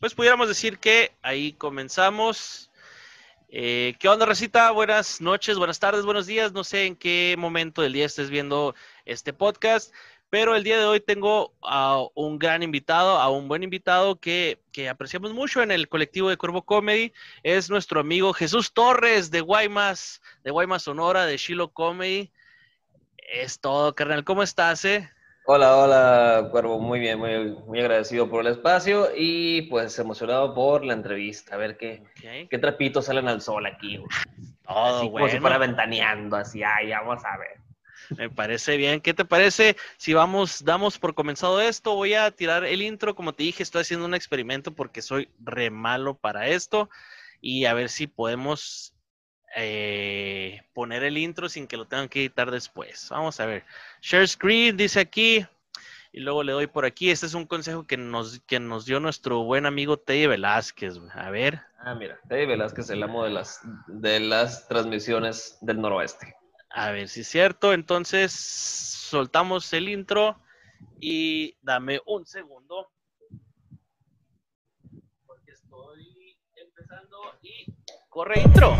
pues pudiéramos decir que ahí comenzamos. Eh, ¿Qué onda, Recita? Buenas noches, buenas tardes, buenos días. No sé en qué momento del día estés viendo este podcast, pero el día de hoy tengo a un gran invitado, a un buen invitado que, que apreciamos mucho en el colectivo de Corvo Comedy. Es nuestro amigo Jesús Torres de Guaymas, de Guaymas Sonora, de Shiloh Comedy. Es todo, carnal. ¿Cómo estás, eh? Hola, hola, Cuervo. Muy bien, muy, muy agradecido por el espacio y pues emocionado por la entrevista. A ver qué, qué trapitos salen al sol aquí. Todo, así Como si fuera ventaneando, así, ay, vamos a ver. Me parece bien. ¿Qué te parece si vamos, damos por comenzado esto? Voy a tirar el intro. Como te dije, estoy haciendo un experimento porque soy re malo para esto. Y a ver si podemos eh, poner el intro sin que lo tengan que editar después. Vamos a ver. Share screen dice aquí. Y luego le doy por aquí. Este es un consejo que nos, que nos dio nuestro buen amigo Teddy Velázquez. A ver. Ah, mira, Teddy Velázquez, el amo de las, de las transmisiones del noroeste. A ver si es cierto. Entonces, soltamos el intro y dame un segundo. Porque estoy empezando y Corre intro.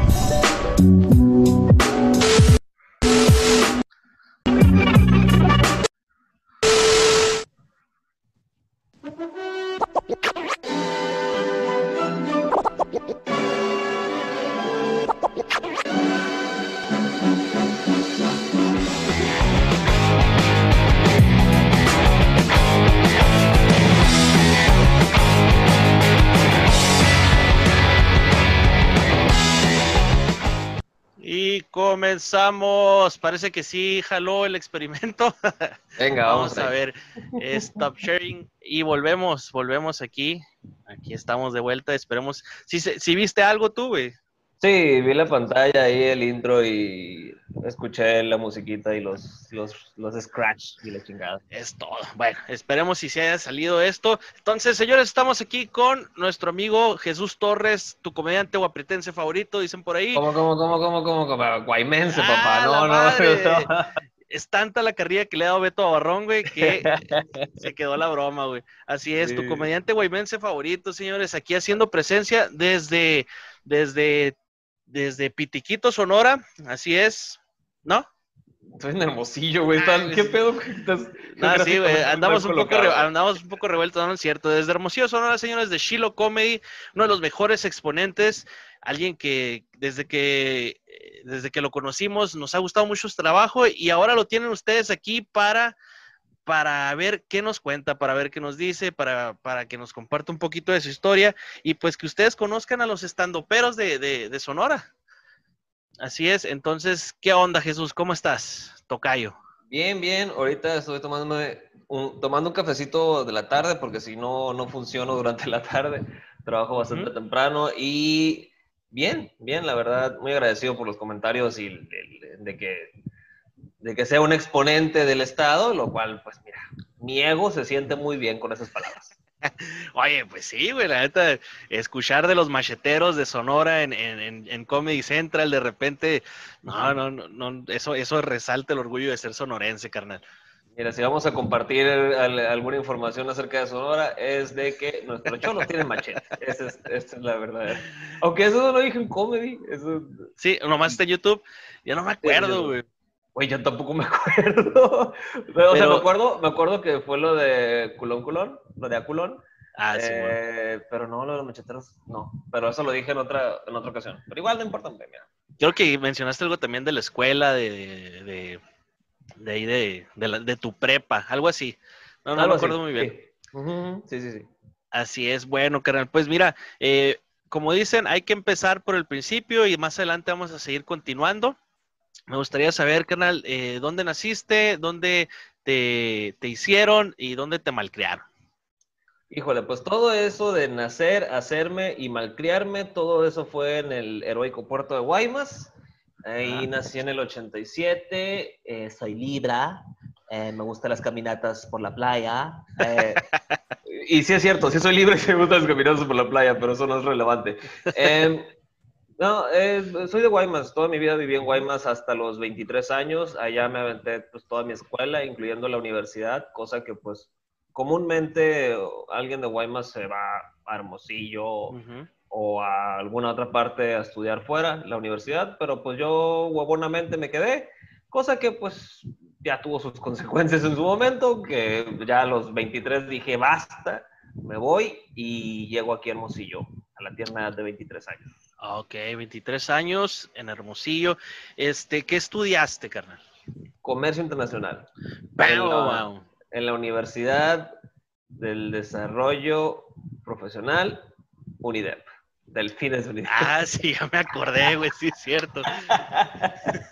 Comenzamos. Parece que sí jaló el experimento. Venga, vamos, a ver. Stop sharing y volvemos, volvemos aquí. Aquí estamos de vuelta. Esperemos. Si, si viste algo tú, güey. Sí, vi la pantalla ahí, el intro y escuché la musiquita y los, los, los scratch y la chingada. Es todo. Bueno, esperemos si se haya salido esto. Entonces, señores, estamos aquí con nuestro amigo Jesús Torres, tu comediante guapritense favorito, dicen por ahí. ¿Cómo, cómo, cómo, cómo, cómo? cómo? Guaymense, papá. Ah, no, no, Es tanta la carrilla que le ha dado Beto a Barrón, güey, que se quedó la broma, güey. Así es, tu comediante guaymense favorito, señores, aquí haciendo presencia desde, desde desde Pitiquito, Sonora, así es, ¿no? Estoy en Hermosillo, güey. Ah, ¿Qué pedo? Sí, güey. Andamos un, poco andamos un poco revueltos, no es cierto. Desde Hermosillo, Sonora, señores, de Shiloh Comedy, uno de los mejores exponentes, alguien que desde que desde que lo conocimos nos ha gustado mucho su trabajo y ahora lo tienen ustedes aquí para para ver qué nos cuenta, para ver qué nos dice, para, para que nos comparta un poquito de su historia y pues que ustedes conozcan a los estandoperos de, de, Sonora. Así es, entonces, ¿qué onda Jesús? ¿Cómo estás, Tocayo? Bien, bien, ahorita estoy tomando un, tomando un cafecito de la tarde porque si no, no funciono durante la tarde, trabajo bastante temprano y bien, bien, la verdad, muy agradecido por los comentarios y de que de que sea un exponente del Estado, lo cual, pues mira, mi ego se siente muy bien con esas palabras. Oye, pues sí, güey, la neta, escuchar de los macheteros de Sonora en, en, en, Comedy Central, de repente, no, no, no, eso, eso resalta el orgullo de ser sonorense, carnal. Mira, si vamos a compartir alguna información acerca de Sonora, es de que nuestro cholo tiene machete. Esa es, esa es la verdad. Aunque eso no lo dije en comedy. Eso... Sí, nomás está en YouTube. Ya no me acuerdo, güey. Güey, yo tampoco me acuerdo. o sea, me acuerdo, me acuerdo que fue lo de Culón Culón, lo de Aculón. Ah, sí. Eh, pero no, lo de los macheteros, no. Pero eso lo dije en otra, en otra ocasión. Pero igual no importa, mira. Creo que mencionaste algo también de la escuela, de, de, de ahí, de, de, de, tu prepa, algo así. No, no me acuerdo muy bien. Sí. sí, sí, Así es, bueno, carnal. Pues mira, eh, como dicen, hay que empezar por el principio y más adelante vamos a seguir continuando. Me gustaría saber, carnal, eh, ¿dónde naciste? ¿Dónde te, hicieron? ¿Y dónde te malcriaron? Híjole, pues todo eso de nacer, hacerme y malcriarme, todo eso fue en el heroico puerto de Guaymas. Ahí nací en el 87, eh, soy Libra, eh, me gustan las caminatas por la playa. y sí es cierto, sí soy libre y me gustan las caminatas por la playa, pero eso no es relevante. Em, no, eh, soy de Guaymas. Toda mi vida viví en Guaymas hasta los 23 años. Allá me aventé pues, toda mi escuela, incluyendo la universidad, cosa que pues comúnmente alguien de Guaymas se va Hermosillo o a alguna otra parte a estudiar fuera, la universidad, pero pues yo huevonamente me quedé, cosa que pues ya tuvo sus consecuencias en su momento, que ya a los 23 dije basta, me voy y llego aquí a Hermosillo, a la tierna de 23 años. Ok, 23 años en Hermosillo. Este, ¿Qué estudiaste, carnal? Comercio internacional. en la Universidad del Desarrollo Profesional, UNIDEP. Delfines Unidos. Ah, sí, ya me acordé, güey, sí es cierto.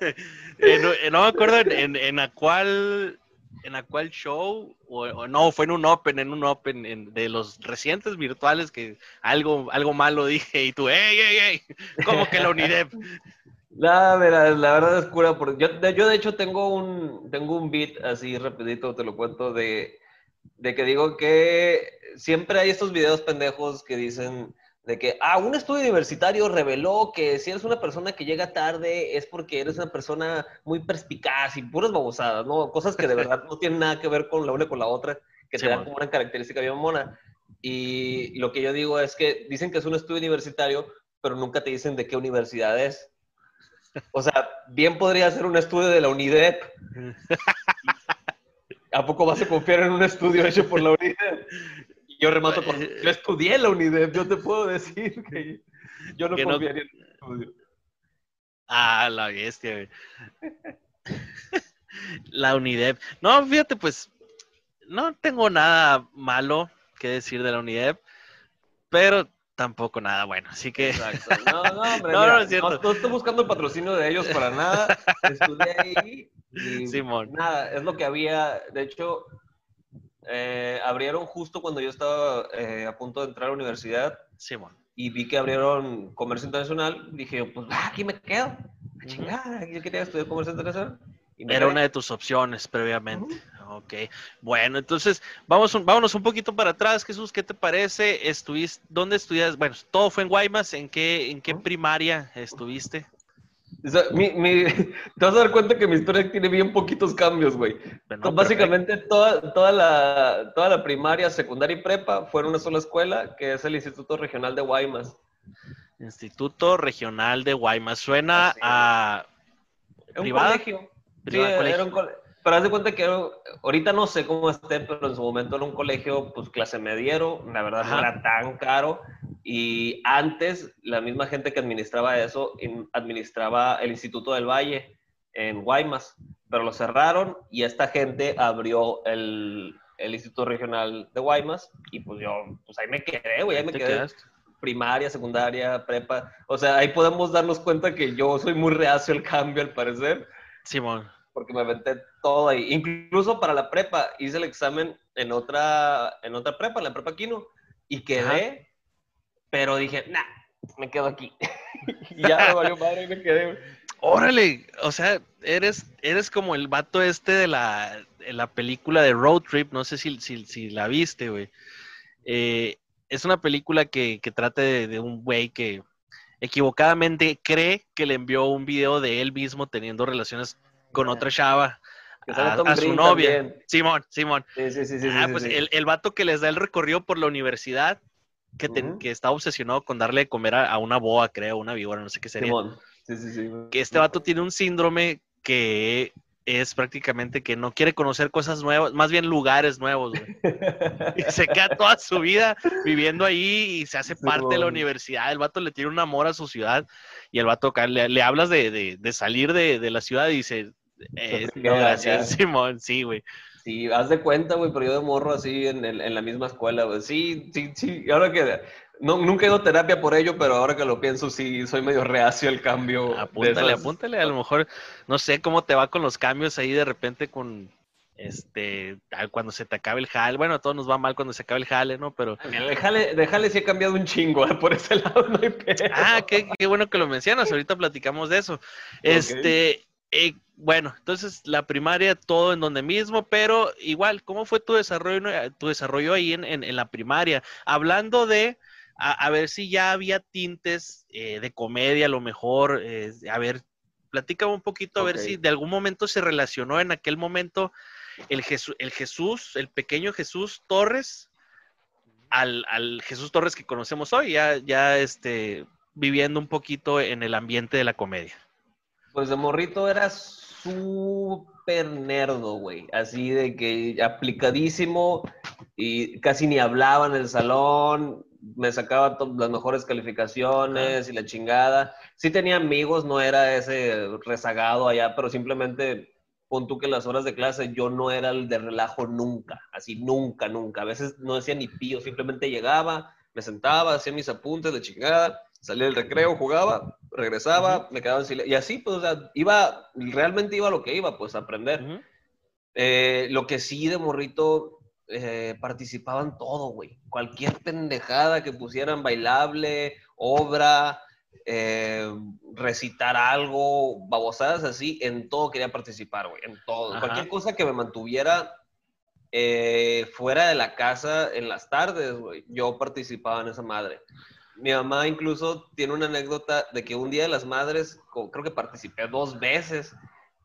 Eh, eh, no, me acuerdo en, en, a cuál en a cuál show o, no fue en un open en un open de los recientes virtuales que algo algo malo dije y tú ey ey ey como que la UNIDEP la verdad, la verdad es cura porque yo, yo de hecho tengo un tengo un beat así rapidito te lo cuento de de que digo que siempre hay estos videos pendejos que dicen de que, ah, un estudio universitario reveló que si eres una persona que llega tarde es porque eres una persona muy perspicaz y puras babosadas, ¿no? Cosas que de verdad no tienen nada que ver con la una con la otra, que te dan como una característica bien mona. Y lo que yo digo es que dicen que es un estudio universitario, pero nunca te dicen de qué universidad es. O sea, bien podría ser un estudio de la UNIDEP. ¿A poco vas a confiar en un estudio hecho por la UNIDEP? Yo remato con, yo estudié en la UNIDEP, yo te puedo decir que yo no confiaría en el estudio. Ah, la bestia, güey. la UNIDEP. No, fíjate, pues, no tengo nada malo que decir de la UNIDEP, pero tampoco nada bueno, así que... Exacto. No, no, hombre, no, no, es cierto. no, estoy buscando el patrocinio de ellos para nada. Estudié ahí y Simón. nada, es lo que había. De hecho, eh, abrieron justo cuando yo estaba eh, a punto de entrar a la universidad. Sí, bueno. Y vi que abrieron comercio internacional. Dije, pues ah, aquí me quedo. Chingada, yo quería estudiar comercio internacional. Era una de tus opciones previamente. Ok. Bueno, entonces vamos, vámonos un poquito para atrás, Jesús. ¿Qué te parece? ¿Estuviste, ¿Dónde estudias? Bueno, todo fue en Guaymas. ¿En qué, en qué primaria estuviste? Mi, te vas a dar cuenta que mi historia tiene bien poquitos cambios, güey. básicamente toda, toda, la, toda la primaria, secundaria y prepa fueron una sola escuela, que es el Instituto Regional de Guaymas. Instituto Regional de Guaymas. Suena a... Un colegio. Sí, era un colegio. Pero haz de cuenta que ahorita no sé cómo esté, pero en su momento era un colegio, pues clase mediero, la verdad no era tan caro. Y antes, la misma gente que administraba eso, administraba el Instituto del Valle en Guaymas, pero lo cerraron y esta gente abrió el, el Instituto Regional de Guaymas y pues yo, pues ahí me quedé, güey, ahí me quedé. Primaria, secundaria, prepa. O sea, ahí podemos darnos cuenta que yo soy muy reacio al cambio, al parecer. Simón porque me aventé todo ahí. Incluso para la prepa hice el examen en otra, en otra prepa, en la prepa Quino, y quedé, pero dije, nah, me quedo aquí. y ya me valió madre y me quedé. Órale, o sea, eres, eres como el vato este de la, la película de Road Trip, no sé si, si, la viste, güey. Eh, es una película que, que trata de, de un güey que equivocadamente cree que le envió un video de él mismo teniendo relaciones con otra chava. A, su novia. Simón, Simón. Sí, sí, sí, ah, pues El, el, vato que les da el recorrido por la universidad, que, que está obsesionado con darle de comer a, una boa, creo, una víbora, no sé qué sería. Simón. Sí, sí, sí. Que este vato tiene un síndrome que es prácticamente que no quiere conocer cosas nuevas, más bien lugares nuevos, güey. y se queda toda su vida viviendo ahí y se hace parte de la universidad. El vato le tiene un amor a su ciudad y el vato le, le hablas de, de, de salir de, de, la ciudad y dice, eh, gracias, Simón, sí, güey. Sí, haz de cuenta, güey, pero yo de morro así en, en la misma escuela, güey. Sí, sí, sí. Ahora que no, nunca he ido a terapia por ello, pero ahora que lo pienso, sí, soy medio reacio al cambio. Apúntale, apúntale. A lo mejor, no sé cómo te va con los cambios ahí de repente con, este, cuando se te acabe el jale. Bueno, a todos nos va mal cuando se acabe el jale, ¿no? Pero. El jale, de jale sí ha cambiado un chingo, ¿eh? por ese lado no hay pedo. Ah, qué, qué, bueno que lo mencionas. Ahorita platicamos de eso. Este. Eh, bueno, entonces la primaria todo en donde mismo, pero igual, ¿cómo fue tu desarrollo, tu desarrollo ahí en, en, la primaria? Hablando de, a, ver si ya había tintes eh, de comedia, a lo mejor, eh, a ver, platícame un poquito, a ver si de algún momento se relacionó en aquel momento el, el Jesús, el pequeño Jesús Torres, al, al, Jesús Torres que conocemos hoy, ya, ya este, viviendo un poquito en el ambiente de la comedia? Pues de morrito era súper nerdo, güey. Así de que aplicadísimo y casi ni hablaba en el salón. Me sacaba las mejores calificaciones y la chingada. Sí tenía amigos, no era ese rezagado allá, pero simplemente pon tú que las horas de clase yo no era el de relajo nunca, así nunca, nunca. A veces no decía ni pío, simplemente llegaba, me sentaba, hacía mis apuntes de chingada, salía del recreo, jugaba, regresaba, me quedaba en silencio. Y así, pues, o sea, iba, realmente iba a lo que iba, pues, a aprender. Eh, lo que sí de morrito eh, participaban todo, güey. Cualquier pendejada que pusieran bailable, obra, eh, recitar algo, babosadas así, en todo quería participar, güey, en todo. Cualquier cosa que me mantuviera eh, fuera de la casa en las tardes, güey, yo participaba en esa madre. Mi mamá incluso tiene una anécdota de que un día de las madres, creo que participé dos veces.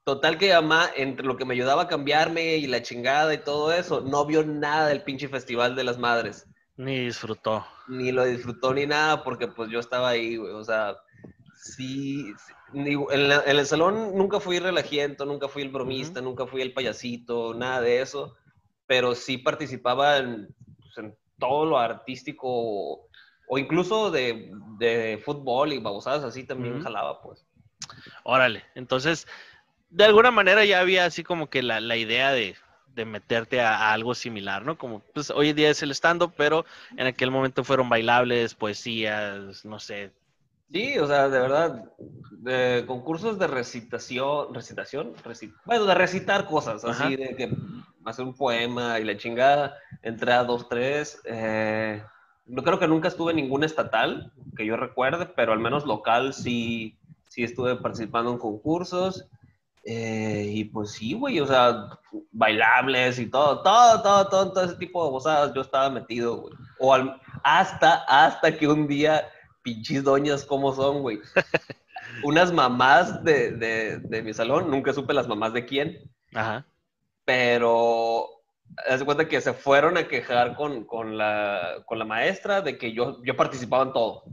Total que mamá, entre lo que me ayudaba a cambiarme y la chingada y todo eso, no vio nada del pinche festival de las madres. Ni disfrutó. Ni lo disfrutó ni nada, porque pues yo estaba ahí, güey. O sea, sí. en, el salón nunca fui relajiento, nunca fui el bromista, nunca fui el payasito, nada de eso. Pero sí participaba en, pues, todo lo artístico o incluso de, fútbol y babosadas así también jalaba, pues. Órale, entonces, de alguna manera ya había así como que la idea de, de meterte a, algo similar, ¿no? Como pues hoy en día es el stand pero en aquel momento fueron bailables, poesías, no sé. Sí, o sea, de verdad, de concursos de recitación, recitación, bueno, de recitar cosas, así de que hacer un poema y la chingada, entré a dos, tres. Eh, no creo que nunca estuve en ningún estatal, que yo recuerde, pero al menos local sí, sí estuve participando en concursos. Eh, y pues sí, güey, o sea, bailables y todo, todo, todo, todo, todo ese tipo de bozadas yo estaba metido, güey. O hasta, hasta que un día, pinches doñas, ¿cómo son, güey? Unas mamás de, de, de, mi salón, nunca supe las mamás de quién. Ajá. Pero, hace cuenta que se fueron a quejar con, con, la, con la maestra de que yo, yo participaba en todo.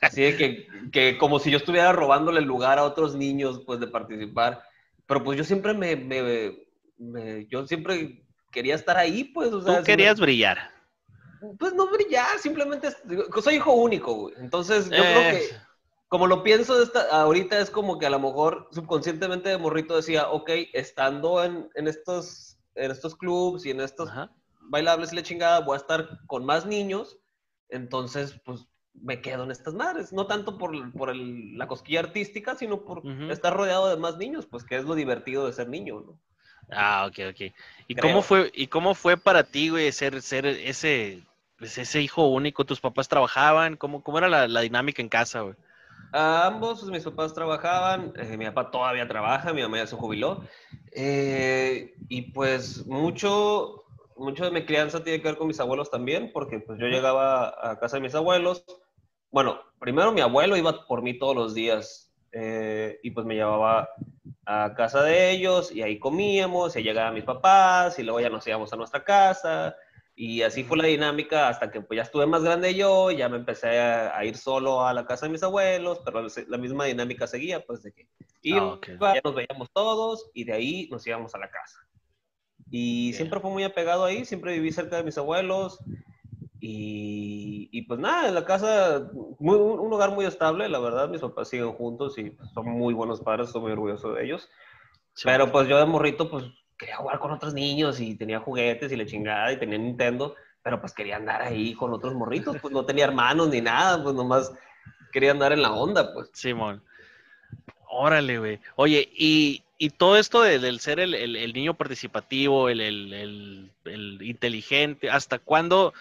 Así de que, que como si yo estuviera robándole el lugar a otros niños, pues, de participar. Pero pues yo siempre me, me, yo siempre quería estar ahí, pues. O sea, Tú querías brillar. Pues no brillar, simplemente soy hijo único, güey. Entonces yo creo que, como lo pienso esta, ahorita, es como que a lo mejor subconscientemente de morrito decía, ok, estando en, en estos, en estos clubs y en estos bailables y la chingada, voy a estar con más niños. Entonces, pues me quedo en estas madres. No tanto por, por la cosquilla artística, sino por estar rodeado de más niños, pues que es lo divertido de ser niño, ¿no? Ah, ok, ok. ¿Y cómo fue, y cómo fue para ti, güey, ser, ser ese, pues, ese hijo único? ¿Tus papás trabajaban? ¿Cómo, cómo era la, dinámica en casa, güey? Ambos, pues, mis papás trabajaban, eh, mi papá todavía trabaja, mi mamá ya se jubiló. Eh, y pues mucho, mucho de mi crianza tiene que ver con mis abuelos también, porque pues yo llegaba a casa de mis abuelos, bueno, primero mi abuelo iba por mí todos los días eh, y pues me llevaba a casa de ellos y ahí comíamos y llegaban mis papás y luego ya nos íbamos a nuestra casa y así fue la dinámica hasta que pues ya estuve más grande yo, ya me empecé a, ir solo a la casa de mis abuelos, pero la misma dinámica seguía, pues de que ah, ya nos veíamos todos y de ahí nos íbamos a la casa. Y siempre fue muy apegado ahí, siempre viví cerca de mis abuelos, y, pues nada, en la casa, un lugar muy estable, la verdad, mis papás siguen juntos y son muy buenos padres, estoy muy orgulloso de ellos. Pero pues yo de morrito, pues quería jugar con otros niños y tenía juguetes y la chingada y tenía Nintendo, pero pues quería andar ahí con otros morritos, pues no tenía hermanos ni nada, pues nomás quería andar en la onda, pues. Simón. Órale, güey. Oye, y, y todo esto de, del ser el, el, el niño participativo, el, el, inteligente, ¿hasta cuándo?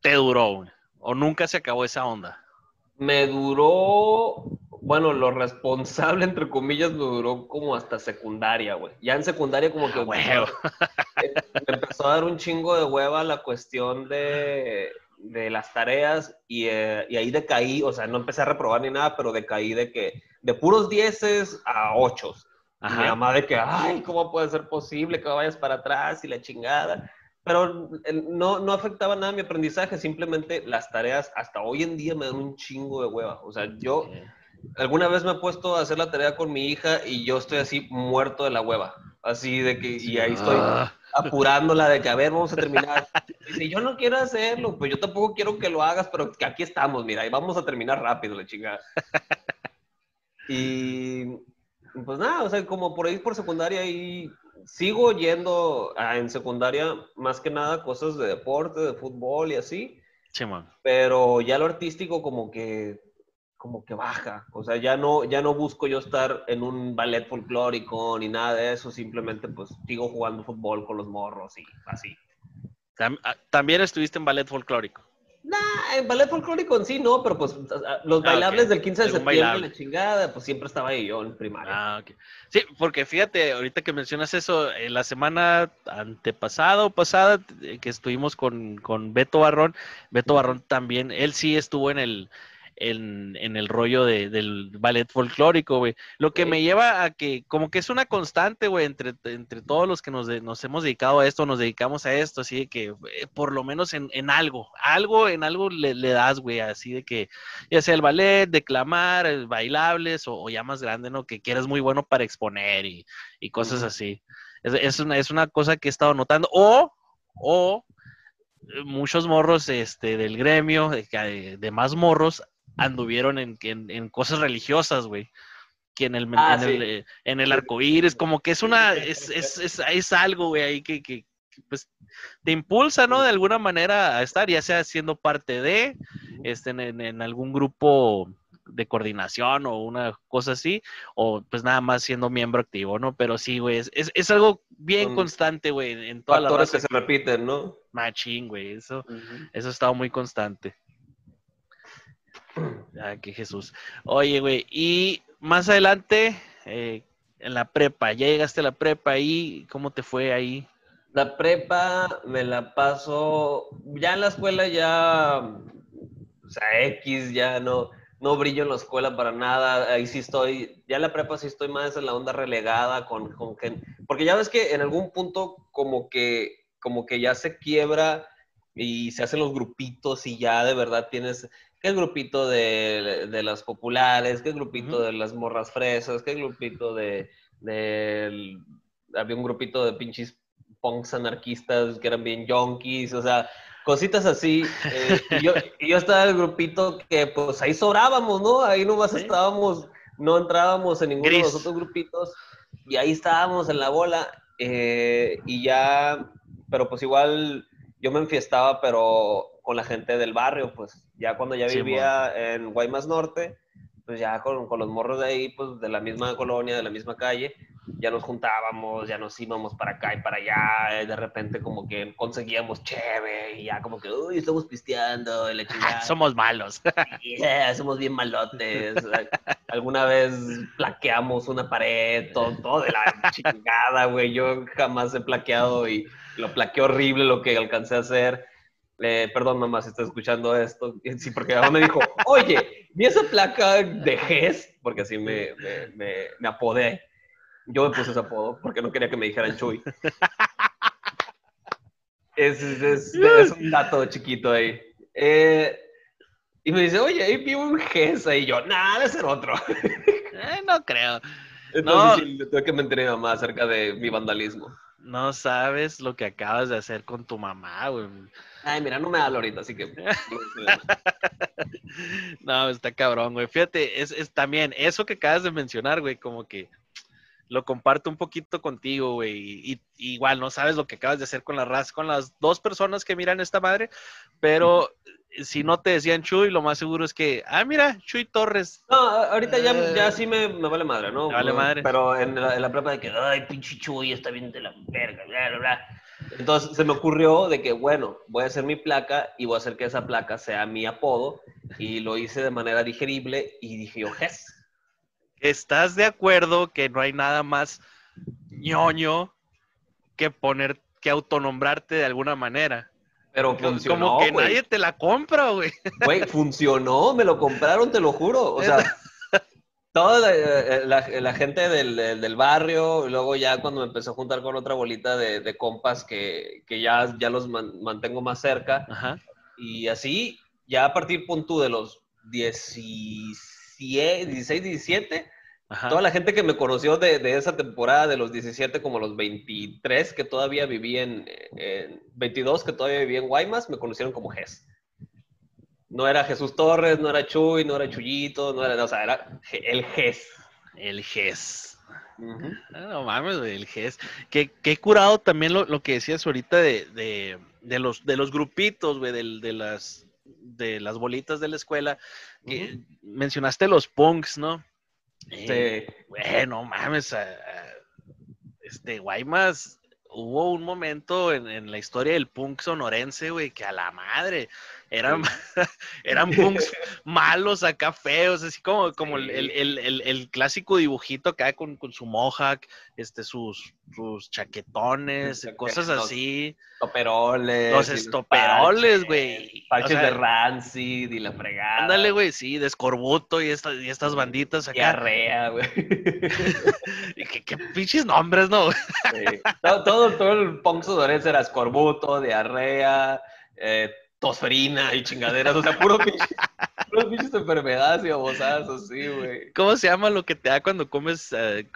te duró, ¿O nunca se acabó esa onda? Me duró, bueno, lo responsable, entre comillas, me duró como hasta secundaria, güey. Ya en secundaria como que... Ah, me empezó a dar un chingo de hueva la cuestión de, las tareas y, eh, y, ahí decaí, o sea, no empecé a reprobar ni nada, pero decaí de que de puros dieces a ochos. Mi mamá de que, ay, ¿cómo puede ser posible que vayas para atrás y la chingada? pero no, no afectaba nada mi aprendizaje, simplemente las tareas hasta hoy en día me dan un chingo de hueva. O sea, yo alguna vez me he puesto a hacer la tarea con mi hija y yo estoy así muerto de la hueva. Así de que, y ahí estoy ah. apurándola de que, a ver, vamos a terminar. Dice, yo no quiero hacerlo, pues yo tampoco quiero que lo hagas, pero que aquí estamos, mira, y vamos a terminar rápido, la chingada. Y pues nada, o sea, como por ahí por secundaria y sigo yendo en secundaria más que nada cosas de deporte, de fútbol y así. Sí, pero ya lo artístico como que como que baja, o sea, ya no ya no busco yo estar en un ballet folclórico ni nada de eso, simplemente pues sigo jugando fútbol con los morros y así. Ah, También estuviste en ballet folclórico. Nah, en ballet folclórico en sí no, pero pues los ah, bailables del 15 de septiembre, la chingada, pues siempre estaba ahí yo en primaria. Ah, ok. Sí, porque fíjate, ahorita que mencionas eso, en la semana antepasada o pasada eh, que estuvimos con, con Beto Barrón, Beto Barrón también, él sí estuvo en el, en, en el rollo de, del ballet folclórico, güey. Lo que me lleva a que, como que es una constante, güey, entre, entre todos los que nos, nos hemos dedicado a esto, nos dedicamos a esto, así de que, eh, por lo menos en, en, algo, algo, en algo le, le das, güey, así de que, ya sea el ballet, declamar, bailables, o, ya más grande, ¿no? Que, quieres muy bueno para exponer y, y cosas así. Es, es, una, es una cosa que he estado notando. O, o, muchos morros este, del gremio, de, de, más morros, anduvieron en, en, cosas religiosas, güey. Que en el, ah, en, el eh, en el arco iris, como que es una, es, es, es, es algo, güey, ahí que, que, pues te impulsa, ¿no? De alguna manera a estar, ya sea siendo parte de, este, en, algún grupo de coordinación o una cosa así, o pues nada más siendo miembro activo, ¿no? Pero sí, güey, es, es, algo bien constante, güey, en todas las cosas que se repiten, ¿no? Machín, güey, eso, eso ha estado muy constante. Ah, que Jesús. Oye, güey, y más adelante, eh, en la prepa, ya llegaste a la prepa y ¿cómo te fue ahí? La prepa me la paso, ya en la escuela ya, o sea, X, ya no, no brillo en la escuela para nada, ahí sí estoy, ya en la prepa sí estoy más en la onda relegada con, con porque ya ves que en algún punto como que, como que ya se quiebra y se hacen los grupitos y ya de verdad tienes ¿Qué el grupito de, de las populares, ¿Qué el grupito de las morras fresas, ¿Qué el grupito de, de, había un grupito de pinches punks anarquistas que eran bien junkies, o sea, cositas así. Eh, y, yo, yo, estaba en el grupito que pues ahí sobrábamos, ¿no? Ahí nomás estábamos, no entrábamos en ninguno de los otros grupitos y ahí estábamos en la bola eh, y ya, pero pues igual yo me enfiestaba, pero con la gente del barrio, pues ya cuando ya vivía en Guaymas Norte, pues ya con, con, los morros de ahí, pues de la misma colonia, de la misma calle, ya nos juntábamos, ya nos íbamos para acá y para allá, de repente como que conseguíamos cheve y ya como que, uy, estamos pisteando, y somos malos. somos bien malotes. Alguna vez plaqueamos una pared, todo, todo de la chingada, güey. Yo jamás he plaqueado y lo plaqueé horrible lo que alcancé a hacer. Eh, perdón, mamá, si estás escuchando esto. Sí, porque mamá me dijo, oye, vi esa placa de GES, porque así me, me, me, apodé. Yo me puse ese apodo porque no quería que me dijeran Chuy. Es, es, es, un dato chiquito ahí. Eh, y me dice, oye, ahí vi un GES ahí. yo, nada, debe ser otro. Eh, no creo. Entonces no. sí, tuve que mentir a mi mamá acerca de mi vandalismo. No sabes lo que acabas de hacer con tu mamá, güey. Ay, mira, no me hablo ahorita, así que. no, está cabrón, güey. Fíjate, es, es, también eso que acabas de mencionar, güey, como que lo comparto un poquito contigo, güey. Y, igual no sabes lo que acabas de hacer con la raza, con las dos personas que miran esta madre, pero si no te decían Chuy, lo más seguro es que, ah, mira, Chuy Torres. No, ahorita ya, eh. ya sí me, me, vale madre, ¿no? Me vale madre. Pero en la, en la prepa de que, ay, pinche Chuy, está bien de la verga, bla, bla, bla. Entonces se me ocurrió de que, bueno, voy a hacer mi placa y voy a hacer que esa placa sea mi apodo. Y lo hice de manera digerible y dije, yo. ¿Estás de acuerdo que no hay nada más ñoño que poner, que autonombrarte de alguna manera? Pero funcionó, Como que nadie te la compra, güey. Güey, funcionó, me lo compraron, te lo juro. O sea, toda la, gente del, barrio, luego ya cuando me empecé a juntar con otra bolita de, compas que, ya, ya los mantengo más cerca, y así, ya a partir punto de los 16, 16 17, toda la gente que me conoció de, esa temporada, de los 17 como los 23 que todavía viví en, 22 que todavía viví en Guaymas, me conocieron como Gess no era Jesús Torres, no era Chuy, no era Chuyito, no era, o sea, era el GES. El GES. Ah, no mames, el GES. Qué, qué curado también lo, que decías ahorita de, los, de los grupitos, güey, de, las, de las bolitas de la escuela. que mencionaste los punks, ¿no? Sí. Eh, bueno, mames, este, Guaymas hubo un momento en, en, la historia del punk sonorense, güey, que a la madre eran, eran punks malos acá feos, así como, como el, clásico dibujito acá con, con, su mohawk, este, sus, sus chaquetones, cosas así. Estoperoles. Los estoperoles, güey. Parches de Rancid y la fregada. Ándale, güey, sí, de escorbuto y, estas y estas banditas acá. Diarrea, güey. ¿Qué, qué pinches nombres, ¿no? todo, todo, todo, el punk sudorense era escorbuto, diarrea, eh, tosferina y chingaderas, o sea, puro pinche, pinches enfermedades y babosadas así, güey. ¿Cómo se llama lo que te da cuando comes eh,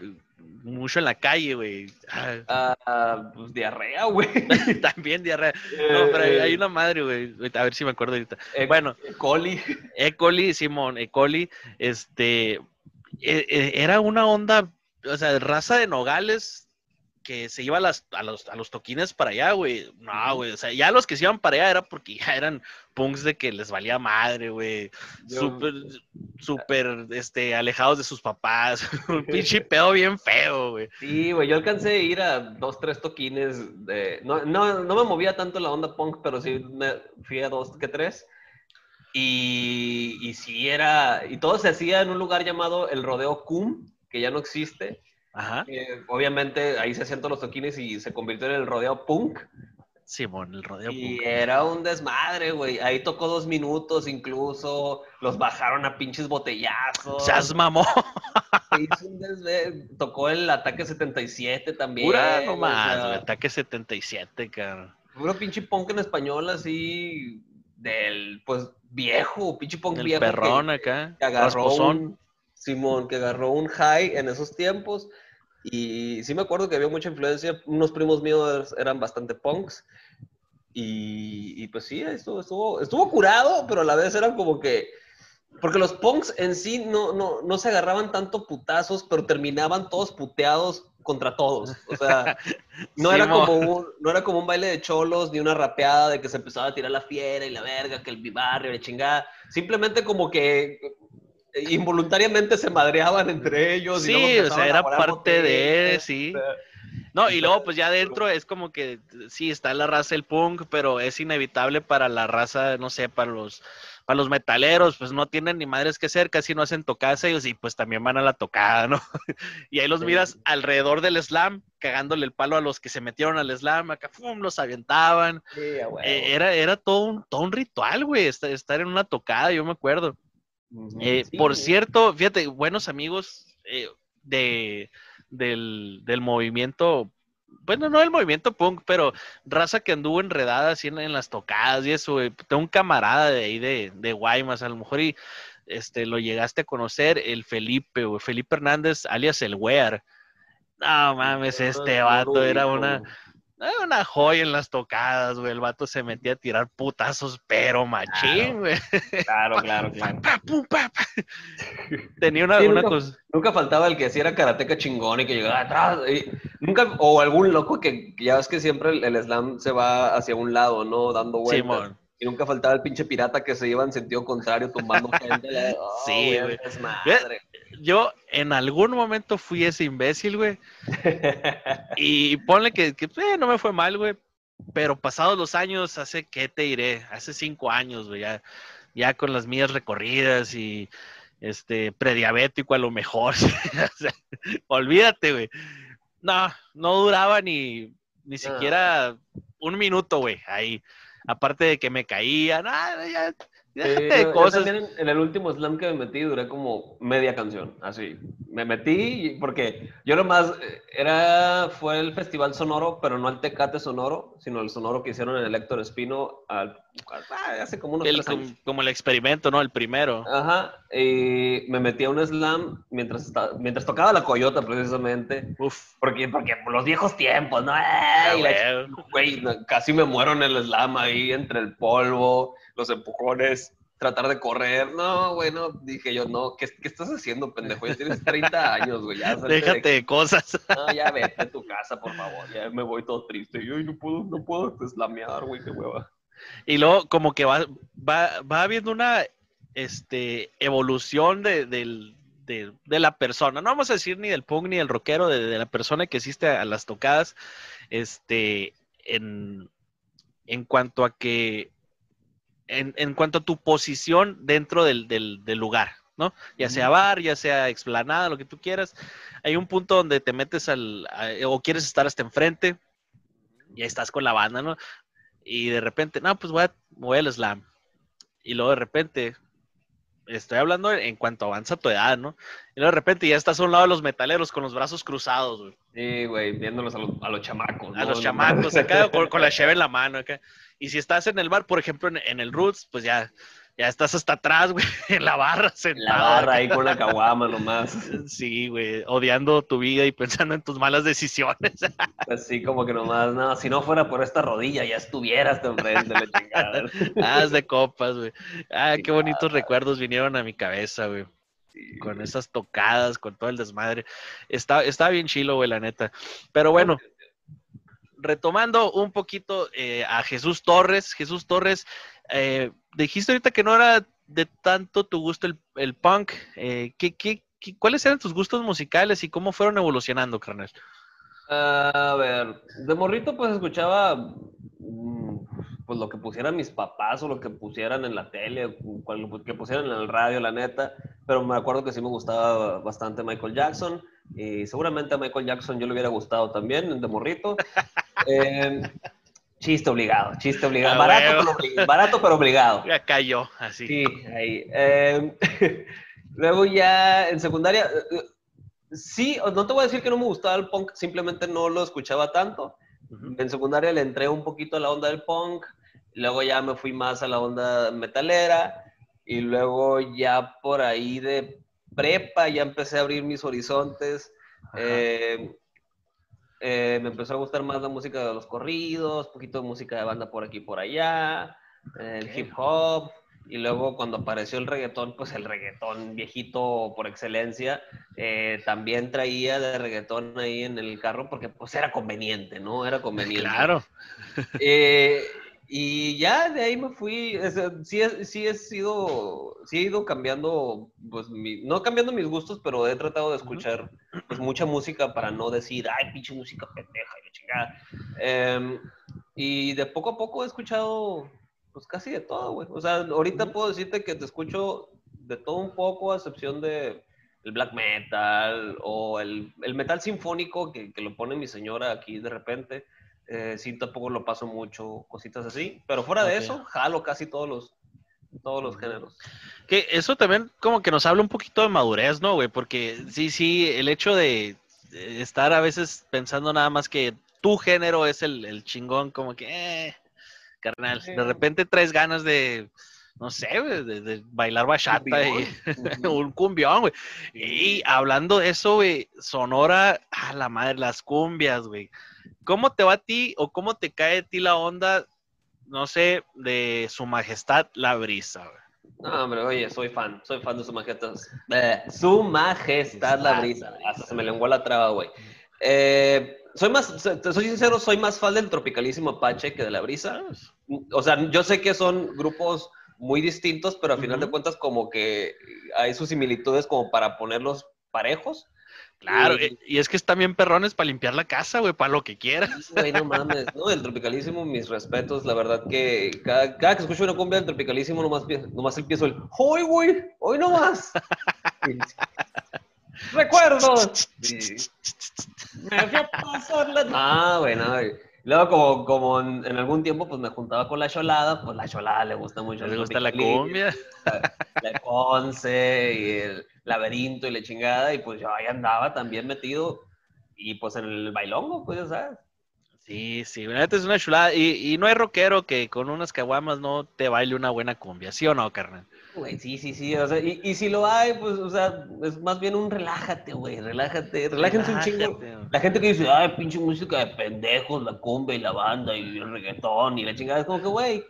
mucho en la calle, güey? Ah, ah pues diarrea, güey. También diarrea. No, pero hay, eh, una madre, güey. A ver si me acuerdo ahorita. E bueno. E. coli. E. coli, Simón, E. coli, este, e, era una onda, o sea, raza de nogales que se iba a, las, a, los, a los toquines para allá, güey. No, güey. O sea, ya los que se iban para allá era porque ya eran punks de que les valía madre, güey. Súper, súper, este, alejados de sus papás. Un pinche pedo bien feo, güey. Sí, güey. Yo alcancé a ir a dos, tres toquines. De... No, no, no me movía tanto la onda punk, pero sí me fui a dos que tres. Y, y sí era. Y todo se hacía en un lugar llamado el Rodeo Cum, que ya no existe Ajá. Eh, obviamente ahí se hacían todos los toquines y se convirtió en el rodeo punk. Simón, el rodeo y era un desmadre, güey. Ahí tocó dos minutos incluso. Los bajaron a pinches botellazos. ¡Seas mamó! Tocó el ataque 77 también. Pura nomás, el ataque 77, cara. Puro pinche punk en español así. Del, pues, viejo, pinche punk el viejo. perrón acá. Que agarró un, Simón, que agarró un high en esos tiempos. Y sí me acuerdo que había mucha influencia. Unos primos míos eran bastante punks. Y, pues sí, estuvo, estuvo, estuvo curado, pero a la vez eran como que... Porque los punks en sí no, no, no se agarraban tanto putazos, pero terminaban todos puteados contra todos. O sea, no, era como un, no era como un baile de cholos ni una rapeada de que se empezaba a tirar la fiera y la verga, que el barrio, la chingada. Simplemente como que involuntariamente se madreaban entre ellos. Sí, o sea, era parte de, sí. No, y luego pues ya adentro es como que sí, está la raza del punk, pero es inevitable para la raza, no sé, para los, para los metaleros, pues no tienen ni madres que hacer, casi no hacen tocadas ellos y pues también van a la tocada, ¿no? y ahí los miras alrededor del slam, cagándole el palo a los que se metieron al slam, acá, ¡fum! los aventaban. Eh, era, era todo un, todo un ritual, güey, estar en una tocada, yo me acuerdo. Eh, por cierto, fíjate, buenos amigos eh, de, del, movimiento, bueno, no del movimiento punk, pero raza que anduvo enredada así en, las tocadas y eso. Tengo un camarada de ahí de, de Guaymas, a lo mejor y este, lo llegaste a conocer, el Felipe, o Felipe Hernández, alias el Wear. No mames, este vato era una una joya en las tocadas, güey. El vato se metía a tirar putazos, pero machín, güey. Claro, claro, claro. Tenía una, nunca, cosa. Nunca faltaba el que hiciera karateca chingón y que llegaba atrás. nunca, o algún loco que ya ves que siempre el, slam se va hacia un lado, ¿no? Dando vueltas. Y nunca faltaba el pinche pirata que se iba en sentido contrario tumbando gente. sí, güey. yo en algún momento fui ese imbécil, güey. y ponle que, que eh, no me fue mal, güey. Pero pasados los años, hace, ¿qué te diré? Hace cinco años, güey, ya, ya con las mías recorridas y este prediabético a lo mejor. olvídate, güey. No, no duraba ni, ni siquiera un minuto, güey, ahí. Aparte de que me caían, ah, ya, cosas. en, el último slam que me metí duré como media canción, así. Me metí porque yo lo más era fue el festival sonoro, pero no el Tecate sonoro, sino el sonoro que hicieron en el Héctor Espino al, hace como unos años. Como el experimento, ¿no? El primero. Ajá. Y me metí a un slam mientras estaba, mientras tocaba la coyota precisamente. Uf. Porque porque los viejos tiempos, ¿no? güey, casi me muero en el slam ahí entre el polvo los empujones, tratar de correr. No, bueno, dije yo, no, ¿qué, qué estás haciendo, pendejo? Ya tienes 30 años, güey. Ya Déjate de... cosas. No, ya vete a tu casa, por favor. Ya me voy todo triste. Yo no puedo, no puedo deslamear, güey, qué hueva. Y luego, como que va, va, va habiendo una este, evolución de, de, de, la persona. No vamos a decir ni del punk ni del rockero, de, de la persona que existe a las tocadas. Este, en, en cuanto a que en, cuanto a tu posición dentro del, lugar, ¿no? Ya sea bar, ya sea explanada, lo que tú quieras. Hay un punto donde te metes al, o quieres estar hasta enfrente, y ahí estás con la banda, ¿no? Y de repente, no, pues voy, a, voy al slam. Y luego de repente, estoy hablando en cuanto avanza tu edad, ¿no? Y luego de repente ya estás a un lado de los metaleros con los brazos cruzados, güey. Sí, güey, viéndolos a los, a los chamacos. A los chamacos, acá con, con, la cheve en la mano, acá. Y si estás en el bar, por ejemplo, en, el Roots, pues ya, ya estás hasta atrás, güey, en la barra sentado. La barra ahí con la caguama nomás. Sí, güey, odiando tu vida y pensando en tus malas decisiones. Así como que nomás, no, si no fuera por esta rodilla ya estuvieras de enfrente, la chingada. Haz de copas, güey. Ah, qué bonitos recuerdos vinieron a mi cabeza, güey. con esas tocadas, con todo el desmadre. Está, está bien chilo, güey, la neta. Pero bueno, retomando un poquito eh, a Jesús Torres. Jesús Torres, eh, dijiste ahorita que no era de tanto tu gusto el, punk. Eh, ¿qué, qué, cuáles eran tus gustos musicales y cómo fueron evolucionando, carnal? a ver, de morrito pues escuchaba mm, pues lo que pusieran mis papás o lo que pusieran en la tele, lo que pusieran en el radio, la neta, pero me acuerdo que sí me gustaba bastante Michael Jackson y seguramente a Michael Jackson yo le hubiera gustado también de morrito. Eh, chiste obligado, chiste obligado. barato, pero obligado, Ya cayó, así. Sí, ahí. Eh, luego ya en secundaria, sí, no te voy a decir que no me gustaba el punk, simplemente no lo escuchaba tanto. En secundaria le entré un poquito a la onda del punk, luego ya me fui más a la onda metalera, y luego ya por ahí de prepa ya empecé a abrir mis horizontes. Eh, eh, me empezó a gustar más la música de los corridos, poquito de música de banda por aquí y por allá, el hip hop, y luego cuando apareció el reggaetón, pues el reggaetón viejito por excelencia, eh, también traía de reggaetón ahí en el carro porque pues era conveniente, ¿no? Era conveniente. Claro. Eh, y ya de ahí me fui, sí, sí he sido, sí he ido cambiando, pues no cambiando mis gustos, pero he tratado de escuchar pues mucha música para no decir, ay, pinche música pendeja y chingada. Em, y de poco a poco he escuchado pues casi de todo, güey. O sea, ahorita puedo decirte que te escucho de todo un poco, a excepción de el black metal o el, el metal sinfónico que, que, lo pone mi señora aquí de repente. Eh, sí, tampoco lo paso mucho, cositas así. Pero fuera de eso, jalo casi todos los, todos los géneros. Que eso también como que nos habla un poquito de madurez, ¿no, güey? Porque sí, sí, el hecho de estar a veces pensando nada más que tu género es el, el chingón, como que, eh, carnal, de repente traes ganas de, no sé, de, de, bailar bachata y un cumbión, güey. Y hablando de eso, güey, Sonora, a la madre, las cumbias, güey. ¿Cómo te va a ti o cómo te cae a ti la onda, no sé, de Su Majestad la Brisa? No, hombre, oye, soy fan, soy fan de Su Majestad. su Majestad la Brisa. Hasta se me lenguó la traba, güey. Eh, soy más, soy sincero, soy más fan del Tropicalísimo Apache que de la Brisa. O sea, yo sé que son grupos muy distintos, pero al final de cuentas como que hay sus similitudes como para ponerlos parejos. Claro, y, es que están bien perrones para limpiar la casa, güey, para lo que quieras. Güey, no mames, no, el tropicalísimo, mis respetos, la verdad que cada, que escucho una cumbia del tropicalísimo, nomás, nomás empiezo el, ¡Hoy, güey! ¡Hoy nomás! ¡Recuerdos! Me fui a pasar la... Ah, bueno, Luego, como, como en, algún tiempo, pues me juntaba con la cholada, pues la cholada le gusta mucho. ¿Le gusta la cumbia? La, Conce y el laberinto y la chingada, y pues yo ahí andaba también metido, y pues en el bailongo, pues ya sabes. Sí, sí, es una chulada, y, y no hay rockero que con unas caguamas no te baile una buena cumbia, ¿sí o no, carnal? Güey, sí, sí, sí, o sea, y, y, si lo hay, pues, o sea, es más bien un relájate, güey, relájate, relájense un chingo. La gente que dice, ay, pinche música de pendejos, la cumbia y la banda y el reggaetón y la chingada, es como que, güey,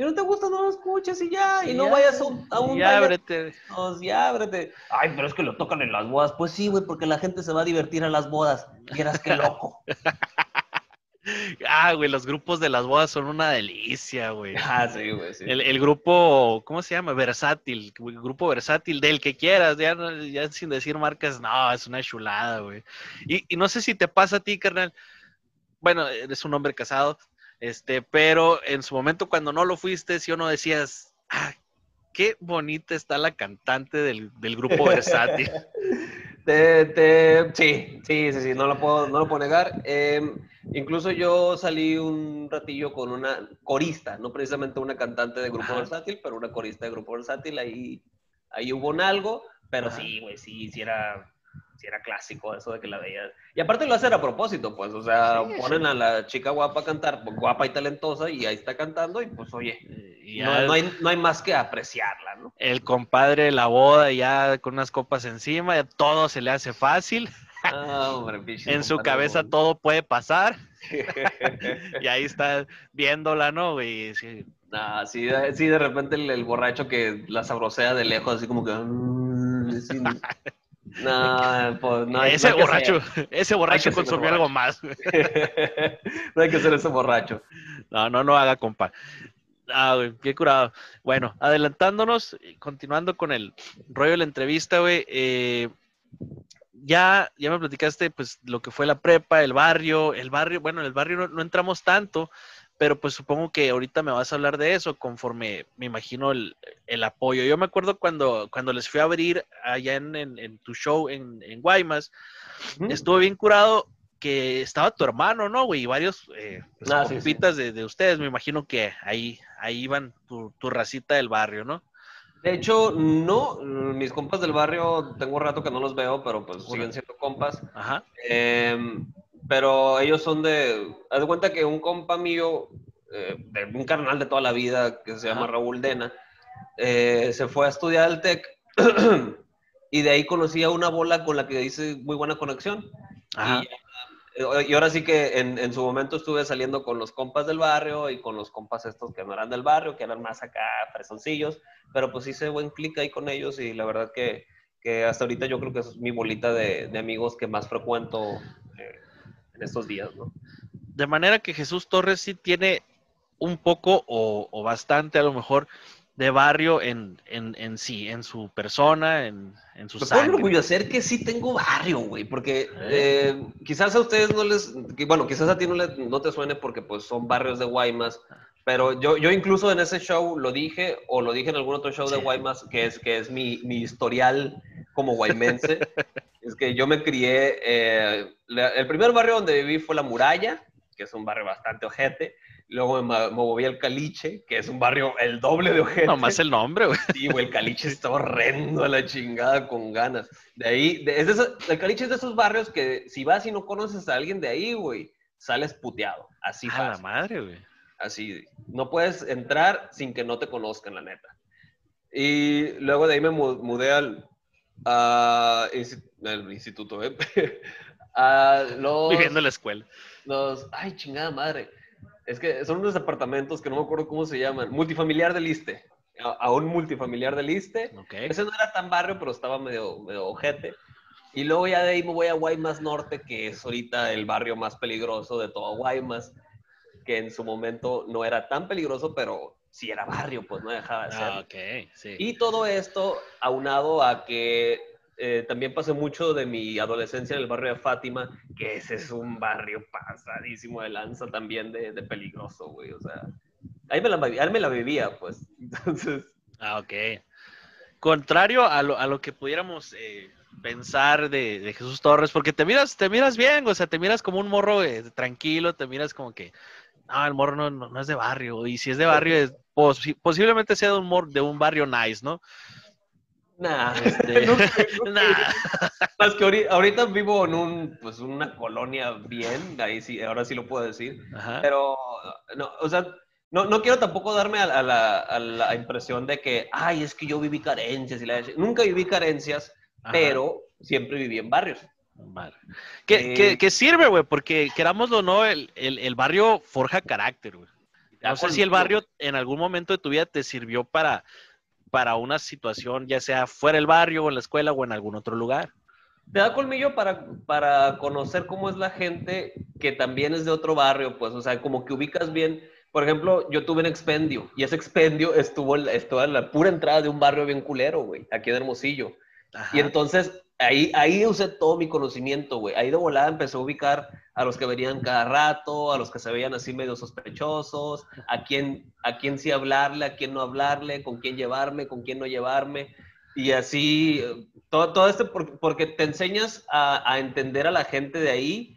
si no te gusta, no lo escuches y ya, y no vayas a un, a un ya ábrete. ya ábrete. Ay, pero es que lo tocan en las bodas. Pues sí, güey, porque la gente se va a divertir a las bodas. Quieras que loco. Ah, güey, los grupos de las bodas son una delicia, güey. Ah, sí, güey, sí. El, grupo, ¿cómo se llama? Versátil, el grupo versátil, del que quieras, ya, ya sin decir marcas, no, es una chulada, güey. Y, y, no sé si te pasa a ti, carnal. Bueno, eres un hombre casado, este, pero en su momento cuando no lo fuiste, si o no decías, ah, qué bonita está la cantante del, del grupo versátil. Te, sí, sí, sí, sí, no lo puedo, no lo puedo negar. Em, incluso yo salí un ratillo con una corista, no precisamente una cantante de Grupo Versátil, pero una corista de Grupo Versátil. Ahí, ahí hubo un algo, pero sí, güey, sí, sí era si era clásico eso de que la veías. Y aparte lo hacen a propósito, pues, o sea, ponen a la chica guapa a cantar, guapa y talentosa, y ahí está cantando, y pues, oye, no, hay, no, hay, más que apreciarla, ¿no? El compadre, la boda, ya con unas copas encima, todo se le hace fácil. Ah, hombre, en su cabeza todo puede pasar. y ahí está viéndola, ¿no? Y sí. Ah, sí, de repente el, borracho que la sabrosea de lejos, así como que... Mm, no, pues no. Ese borracho, ese borracho consumió algo más. no hay que ser ese borracho. No, no, no haga, compa. Ah, güey, qué curado. Bueno, adelantándonos, continuando con el rollo de la entrevista, güey. Eh, ya, ya me platicaste, pues, lo que fue la prepa, el barrio, el barrio, bueno, en el barrio no entramos tanto, pero pues supongo que ahorita me vas a hablar de eso conforme me imagino el, apoyo. Yo me acuerdo cuando, cuando les fui a abrir allá en, tu show en, en Guaymas, estuvo bien curado que estaba tu hermano, ¿no, güey? Y varios eh, pues, ah, De, ustedes, me imagino que ahí, ahí iban tu, tu racita del barrio, ¿no? De hecho, no, mis compas del barrio, tengo un rato que no los veo, pero pues siguen siendo compas. Ajá. Eh, pero ellos son de, haz de cuenta que un compa mío, eh, de un carnal de toda la vida, que se llama Raúl Dena, eh, se fue a estudiar al TEC y de ahí conocí a una bola con la que hice muy buena conexión. Y, ahora sí que en, en, su momento estuve saliendo con los compas del barrio y con los compas estos que no eran del barrio, que eran más acá fresoncillos, pero pues hice buen clic ahí con ellos y la verdad que, que hasta ahorita yo creo que es mi bolita de, de amigos que más frecuento estos días, ¿no? De manera que Jesús Torres sí tiene un poco o, bastante a lo mejor de barrio en, en, sí, en su persona, en, en su Me puedo ser que sí tengo barrio, güey, porque ¿Eh? Quizás a ustedes no les, bueno, quizás a ti no, no te suene porque pues son barrios de Guaymas, pero yo, yo incluso en ese show lo dije, o lo dije en algún otro show de Guaymas, que es, que es mi, mi historial como guaymense. es que yo me crié, eh, el primer barrio donde viví fue La Muralla, que es un barrio bastante ojete. Luego me, moví al Caliche, que es un barrio el doble de ojete. Nomás el nombre, güey. Sí, güey, el Caliche está horrendo a la chingada con ganas. De ahí, de, el Caliche es de esos barrios que si vas y no conoces a alguien de ahí, güey, sales puteado. Así A la madre, güey. Así, no puedes entrar sin que no te conozcan, la neta. Y luego de ahí me mudé al, el instituto, ¿eh? a los, Viviendo en la escuela. Los, ay, chingada madre. Es que son unos departamentos que no me acuerdo cómo se llaman. Multifamiliar del Liste. A, un multifamiliar del Liste. Ese no era tan barrio, pero estaba medio, medio ojete. Y luego ya de ahí me voy a Guaymas Norte, que es ahorita el barrio más peligroso de todo Guaymas, que en su momento no era tan peligroso, pero si era barrio, pues no dejaba de ser. Ah, okay, sí. Y todo esto aunado a que eh, también pasé mucho de mi adolescencia en el barrio de Fátima, que ese es un barrio pasadísimo de lanza también de, de peligroso, güey. O sea, ahí me, la, ahí me la vivía, pues. Entonces. Ah, ok. Contrario a lo, a lo que pudiéramos eh, pensar de, Jesús Torres? Porque te miras, te miras bien, o sea, te miras como un morro eh, tranquilo, te miras como que, no, el morro no, es de barrio, y si es de barrio, es, posiblemente sea de un, de un barrio nice, ¿no? Nah, este, Más que ahorita, vivo en un, pues, una colonia bien, ahí sí, ahora sí lo puedo decir. Pero, no, o sea, no, no quiero tampoco darme a, la, a, la, impresión de que, ay, es que yo viví carencias. Y la... Nunca viví carencias, pero siempre viví en barrios. Vale. Que, eh, sirve, güey, porque querámoslo o no, el, el, el, barrio forja carácter, güey. No sé si el barrio en algún momento de tu vida te sirvió para para una situación, ya sea fuera del barrio o en la escuela o en algún otro lugar. Te da colmillo para, para conocer cómo es la gente que también es de otro barrio, pues, o sea, como que ubicas bien. Por ejemplo, yo tuve un expendio y ese expendio estuvo, estuvo en la pura entrada de un barrio bien culero, güey, aquí en Hermosillo. Y entonces ahí, ahí usé todo mi conocimiento, güey. Ahí de volada empecé a ubicar a los que venían cada rato, a los que se veían así medio sospechosos, a quién, a quién sí hablarle, a quién no hablarle, con quién llevarme, con quién no llevarme. Y así, todo, todo esto porque te enseñas a, a entender a la gente de ahí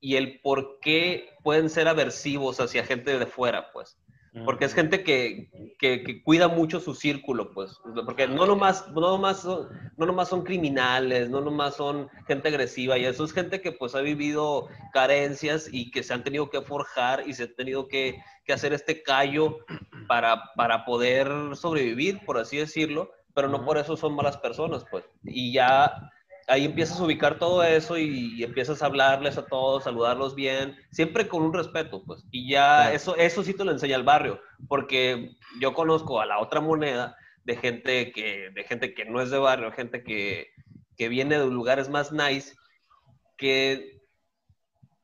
y el por qué pueden ser aversivos hacia gente de fuera, pues. Porque es gente que, que, cuida mucho su círculo, pues. Porque no nomás, no, nomás son, no nomás son criminales, no nomás son gente agresiva, y eso es gente que pues ha vivido carencias y que se han tenido que forjar y se han tenido que, que hacer este callo para, para poder sobrevivir, por así decirlo, pero no por eso son malas personas, pues. Y ya ahí empiezas a ubicar todo eso y, empiezas a hablarles a todos, saludarlos bien, siempre con un respeto, pues. Y ya eso, eso sí te lo enseña el barrio, porque yo conozco a la otra moneda de gente que, de gente que no es de barrio, gente que, que viene de lugares más nice, que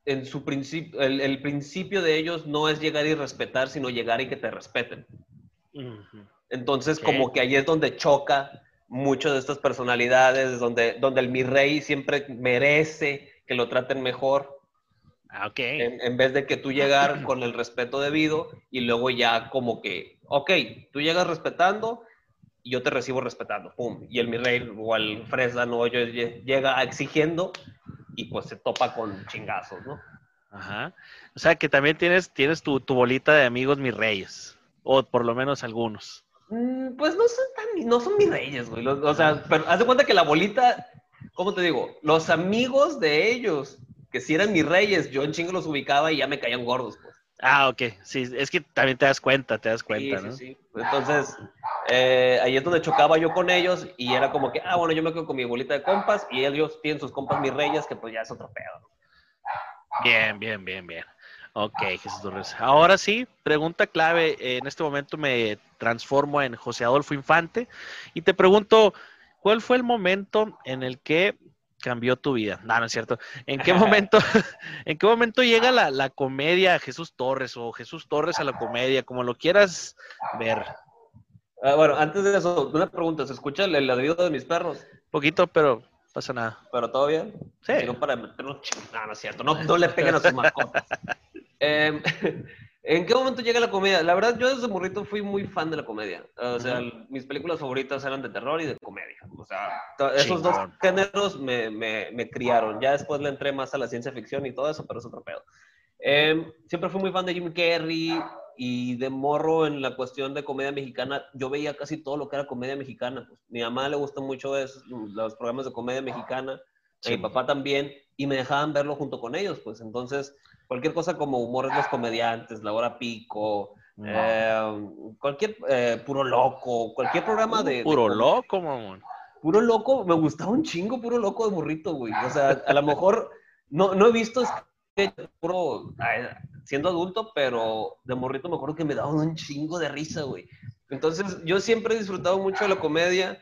en su principio, el, principio de ellos no es llegar y respetar, sino llegar y que te respeten. Entonces, como que ahí es donde choca mucho de estas personalidades, donde, donde el mi rey siempre merece que lo traten mejor. Ah, ok. En, vez de que tú llegar con el respeto debido y luego ya como que, ok, tú llegas respetando y yo te recibo respetando, pum. Y el mi rey o el fresa no, yo, llega exigiendo y pues se topa con chingazos, ¿no? Ajá. O sea que también tienes, tienes tu, tu bolita de amigos mis reyes, o por lo menos algunos. Mm, pues no son tan, no son mis reyes, güey. o sea, pero haz de cuenta que la bolita, ¿cómo te digo? Los amigos de ellos, que si eran mis reyes, yo en chingo los ubicaba y ya me caían gordos, pues. Ah, ok. Sí, es que también te das cuenta, te das cuenta, ¿no? Sí, sí. Entonces, eh, ahí es donde chocaba yo con ellos y era como que, ah, bueno, yo me quedo con mi bolita de compas y ellos tienen sus compas mis reyes, que pues ya es otro pedo. Bien, bien, bien, bien. Ok, Jesús Torres. Ahora sí, pregunta clave. En este momento me transformo en José Adolfo Infante y te pregunto, ¿cuál fue el momento en el que cambió tu vida? No, no es cierto. ¿En qué momento, en qué momento llega la, comedia a Jesús Torres o Jesús Torres a la comedia, como lo quieras ver? Ah, bueno, antes de eso, una pregunta. ¿Se escucha el ladrido de mis perros? Poquito, pero pasa nada. ¿Pero todo bien? Sí. no para meternos No, no es cierto. No, no le peguen a sus mascotas. Em, ¿En qué momento llega la comedia? La verdad, yo desde morrito fui muy fan de la comedia. O sea, mis películas favoritas eran de terror y de comedia. O sea, esos dos géneros me, me, me, criaron. Ya después le entré más a la ciencia ficción y todo eso, pero es otro pedo. Em, siempre fui muy fan de Jim Carrey y de morro en la cuestión de comedia mexicana. Yo veía casi todo lo que era comedia mexicana. Pues, mi mamá le gustan mucho esos, los programas de comedia mexicana. mi papá también. Y me dejaban verlo junto con ellos. Pues entonces cualquier cosa como humor de los comediantes, La Hora Pico, eh, cualquier eh, Puro Loco, cualquier programa de... Puro Loco, mamón. Puro Loco, me gustaba un chingo Puro Loco de burrito, güey. O sea, a lo mejor no, no he visto puro siendo adulto, pero de morrito me acuerdo que me daba un chingo de risa, güey. Entonces, yo siempre he disfrutado mucho de la comedia.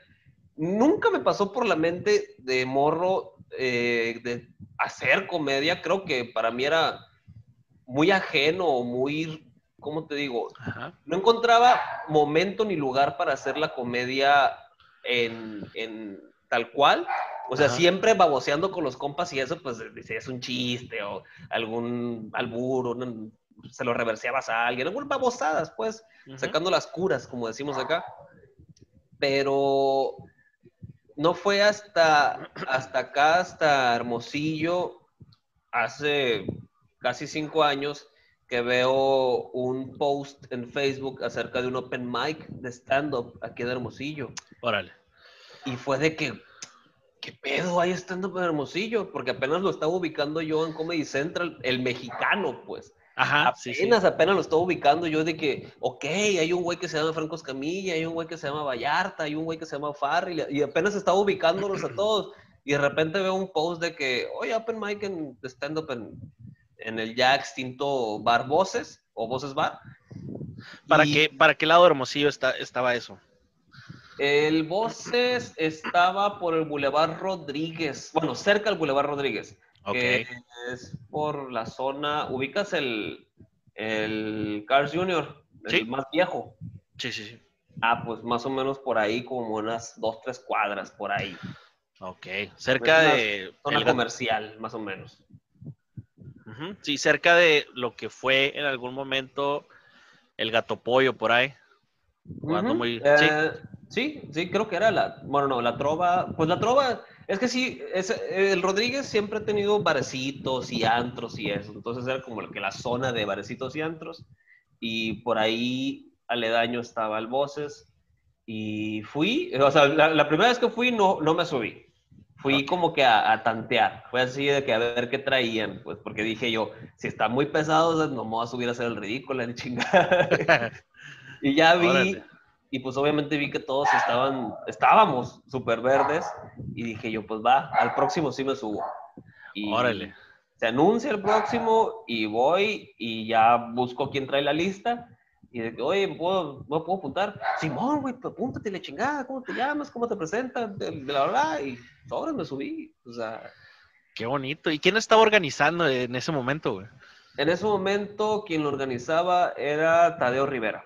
Nunca me pasó por la mente de morro eh, de hacer comedia. Creo que para mí era muy ajeno, muy, ¿cómo te digo? No encontraba momento ni lugar para hacer la comedia en, tal cual. O sea, siempre baboseando con los compas y eso, pues es un chiste o algún albur, se lo reverseabas a alguien, algunas babosadas, pues, sacando las curas, como decimos acá. Pero no fue hasta, hasta acá, hasta Hermosillo, hace casi cinco años, que veo un post en Facebook acerca de un open mic de stand-up aquí en Hermosillo. Órale. Y fue de que, ¿qué pedo hay stand-up en Hermosillo? Porque apenas lo estaba ubicando yo en Comedy Central, el mexicano, pues. Ajá, apenas, apenas lo estaba ubicando yo de que, ok, hay un güey que se llama Franco Escamilla, hay un güey que se llama Vallarta, hay un güey que se llama Farri, y apenas estaba ubicándolos a todos. Y de repente veo un post de que, oye, open mic en stand-up en, en el ya extinto Bar Voces o Voces Bar. ¿Para, qué, ¿Para qué lado de Hermosillo está, estaba eso? El Voces estaba por el Boulevard Rodríguez, bueno, cerca del Boulevard Rodríguez, que es por la zona, ubicas el, el Cars Junior, el más viejo. Sí, sí, sí. Ah, pues más o menos por ahí, como unas dos, tres cuadras por ahí. Ok, cerca de... Zona comercial, más o menos. Sí, cerca de lo que fue en algún momento el gato pollo por ahí. Eh, ¿Sí? ¿Sí? creo que era la, bueno, no, la trova, pues la trova, es que sí, es, el Rodríguez siempre ha tenido barecitos y antros y eso, entonces era como que la zona de barecitos y antros, y por ahí aledaño estaba el Voces, y fui, o sea, la, la primera vez que fui no, no me subí, fui como que a, tantear, fue así de que a ver qué traían, pues porque dije yo, si están muy pesados, no me voy a subir a hacer el ridículo, ni chingada. y ya vi, y pues obviamente vi que todos estaban, estábamos súper verdes, y dije yo, pues va, al próximo sí me subo. Y Órale. Se anuncia el próximo y voy y ya busco quién trae la lista y de que, oye, ¿me puedo, ¿me puedo apuntar? Simón, güey, apúntate la chingada, ¿cómo te llamas? ¿Cómo te presentas? De, la verdad, y ahora me subí, o sea... Qué bonito. ¿Y quién estaba organizando en ese momento, güey? En ese momento, quien lo organizaba era Tadeo Rivera.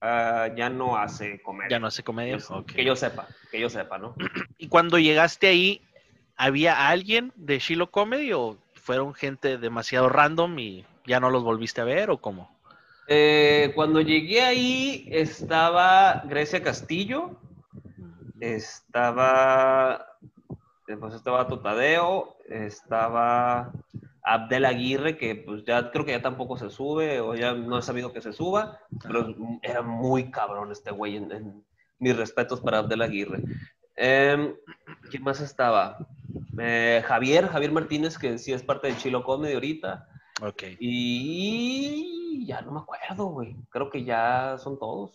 Ah, ya no hace comedia. Ya no hace comedia. Que yo sepa, que yo sepa, ¿no? Y cuando llegaste ahí, ¿había alguien de Shiloh Comedy o fueron gente demasiado random y ya no los volviste a ver o cómo? Eh, cuando llegué ahí estaba Grecia Castillo, estaba, pues estaba Totadeo, estaba Abdel Aguirre, que pues ya creo que ya tampoco se sube, o ya no he sabido que se suba, pero era muy cabrón este güey, en, mis respetos para Abdel Aguirre. Eh, ¿Quién más estaba? Eh, Javier, Javier Martínez, que sí es parte de Chilo Comedy ahorita. Ok. Y ya no me acuerdo, güey. Creo que ya son todos.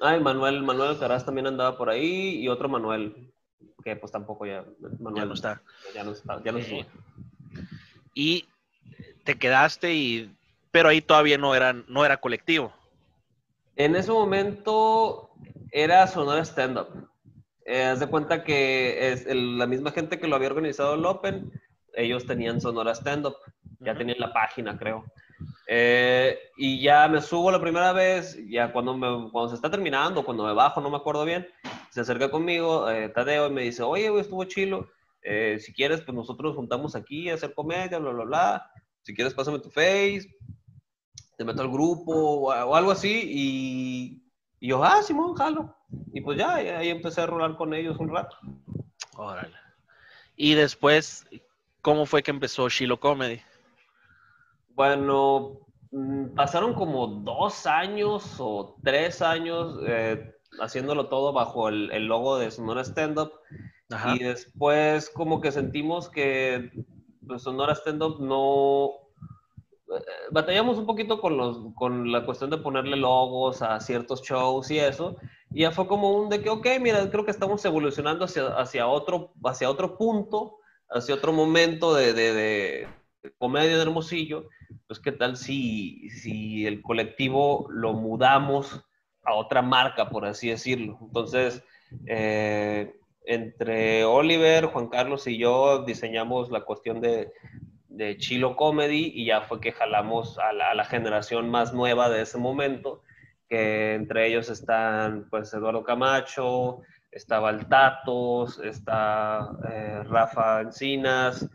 Ay, Manuel, Manuel Alcaraz también andaba por ahí y otro Manuel, que pues tampoco ya, Manuel, no está. Ya no está, ya no eh, Y te quedaste y, pero ahí todavía no era, no era colectivo. En ese momento era Sonora Stand Up. Eh, haz de cuenta que es la misma gente que lo había organizado el Open, ellos tenían Sonora Stand Up, ya tenían la página, creo. Eh, y ya me subo la primera vez, ya cuando, me, cuando se está terminando, cuando me bajo, no me acuerdo bien, se acerca conmigo eh, Tadeo y me dice, oye, güey, estuvo chilo, eh, si quieres, pues nosotros nos juntamos aquí a hacer comedia, bla, bla, bla, si quieres, pásame tu face, te meto al grupo o, algo así, y, y, yo, ah, Simón, jalo. Y pues ya, ahí empecé a rolar con ellos un rato. Órale. Y después, ¿cómo fue que empezó Shiloh Comedy? Bueno, mm, pasaron como dos años o tres años eh, haciéndolo todo bajo el, logo de Sonora Stand Up. Y después como que sentimos que pues, Sonora Stand Up no... Eh, batallamos un poquito con, los, con la cuestión de ponerle logos a ciertos shows y eso. Y ya fue como un de que, ok, mira, creo que estamos evolucionando hacia, hacia, otro, hacia otro punto, hacia otro momento de, de, de comedia de Hermosillo pues qué tal si, si el colectivo lo mudamos a otra marca, por así decirlo. Entonces, eh, entre Oliver, Juan Carlos y yo diseñamos la cuestión de, de Chilo Comedy y ya fue que jalamos a la, generación más nueva de ese momento, que entre ellos están pues Eduardo Camacho, estaba el Tatos, está eh, Rafa Encinas,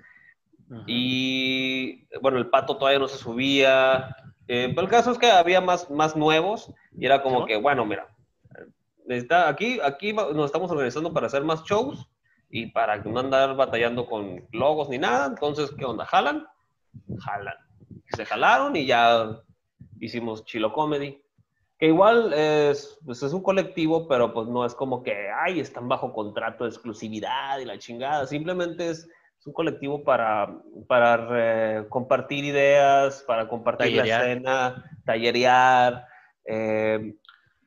y bueno, el pato todavía no se subía. Eh, pero el caso es que había más, más nuevos y era como que, bueno, mira, necesita, aquí, aquí nos estamos organizando para hacer más shows y para no andar batallando con logos ni nada. Entonces, ¿qué onda? ¿Jalan? Jalan. Se jalaron y ya hicimos Chilo Comedy. Que igual es, pues es un colectivo, pero pues no es como que, ay, están bajo contrato de exclusividad y la chingada. Simplemente es, un colectivo para, para compartir ideas, para compartir la escena, tallerear. Eh,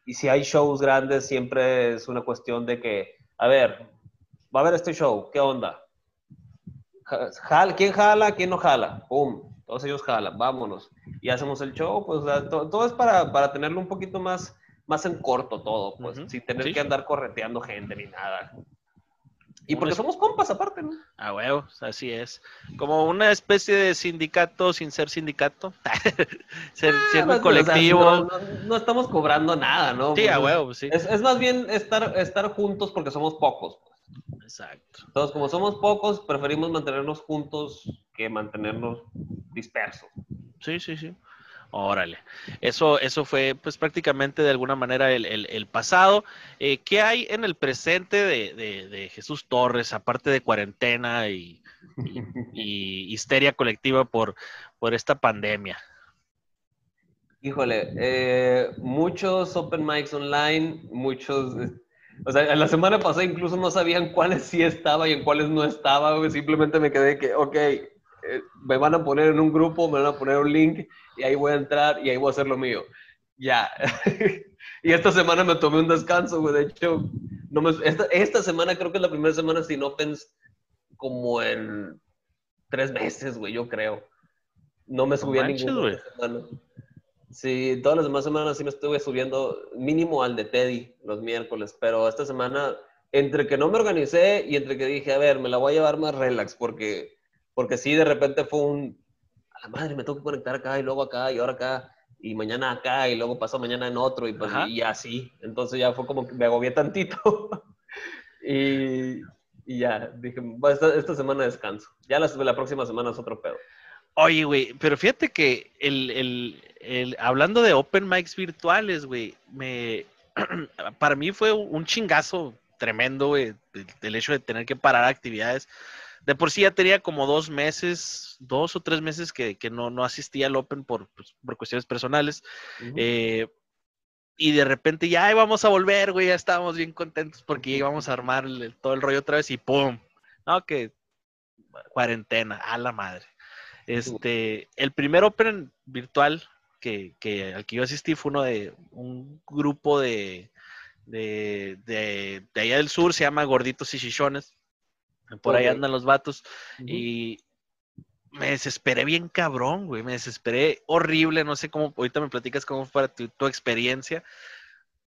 y si hay shows grandes, siempre es una cuestión de que, a ver, va a haber este show, ¿qué onda? ¿Quién jala? ¿Quién no jala? ¡Pum! Todos ellos jalan, vámonos. Y hacemos el show, pues todo, es para, para, tenerlo un poquito más, más en corto todo, pues, sin tener que andar correteando gente ni nada. Y porque somos compas aparte, ¿no? Ah, huevos, así es. Como una especie de sindicato sin ser sindicato. ser, ah, siendo un colectivo. no, estamos cobrando nada, ¿no? Sí, a huevos, sí. Es, más bien estar, estar juntos porque somos pocos. Pues. Exacto. Entonces, como somos pocos, preferimos mantenernos juntos que mantenernos dispersos. Sí, sí, sí. Órale. Eso, eso fue pues prácticamente de alguna manera el, pasado. Eh, ¿Qué hay en el presente de, Jesús Torres, aparte de cuarentena y, histeria colectiva por, por esta pandemia? Híjole, eh, muchos open mics online, muchos... O sea, la semana pasada incluso no sabían cuáles sí estaba y en cuáles no estaba, simplemente me quedé que, ok, eh, me van a poner en un grupo, me van a poner un link y ahí voy a entrar y ahí voy a hacer lo mío. Ya. y esta semana me tomé un descanso, güey. De hecho, no me, esta, semana creo que es la primera semana sin Opens como en tres meses, güey, yo creo. No me subí a ninguna semana. Sí, todas las demás semanas sí me estuve subiendo mínimo al de Teddy los miércoles, pero esta semana, entre que no me organicé y entre que dije, a ver, me la voy a llevar más relax porque porque sí, de repente fue un, a la madre, me tengo que conectar acá y luego acá y ahora acá y mañana acá y luego pasó mañana en otro y, pues, y así. Entonces ya fue como que me agobié tantito y, y, ya, dije, esta, esta, semana descanso. Ya la, la próxima semana es otro pedo. Oye, güey, pero fíjate que el, el, el, hablando de open mics virtuales, güey, me, para mí fue un chingazo tremendo, güey, el hecho de tener que parar actividades de por sí ya tenía como dos meses, dos o tres meses que, no, no, asistía al Open por, pues, por cuestiones personales. Eh, y de repente ya íbamos a volver, güey, ya estábamos bien contentos porque íbamos a armar todo el rollo otra vez y ¡pum! No, que cuarentena, a la madre. Este, el primer Open virtual que, que, al que yo asistí fue uno de un grupo de, de, de, de allá del sur, se llama Gorditos y Chichones. Por ahí andan los vatos. Y me desesperé bien cabrón, güey. Me desesperé horrible. No sé cómo, ahorita me platicas cómo fue tu, tu experiencia.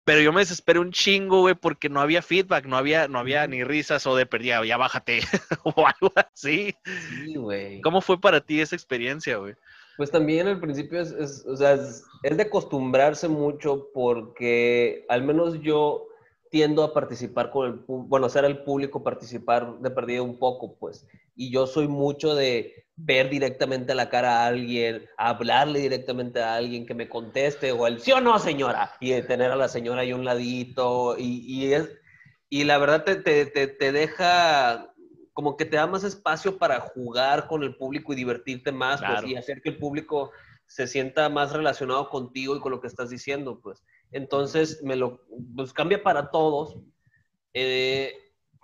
Pero yo me desesperé un chingo, güey, porque no había feedback, no había, no había ni risas o de perdida, ya bájate o algo así. Sí, güey. ¿Cómo fue para ti esa experiencia, güey? Pues también al principio es, es o sea, es, es, de acostumbrarse mucho porque al menos yo tiendo a participar con el, bueno, hacer al público participar de perdida un poco, pues. Y yo soy mucho de ver directamente a la cara a alguien, hablarle directamente a alguien que me conteste, o el sí o no, señora, y de tener a la señora ahí un ladito, y, y es, y la verdad te, te, te, deja, como que te da más espacio para jugar con el público y divertirte más, pues, y hacer que el público se sienta más relacionado contigo y con lo que estás diciendo, pues. Entonces, me lo pues, cambia para todos. Eh,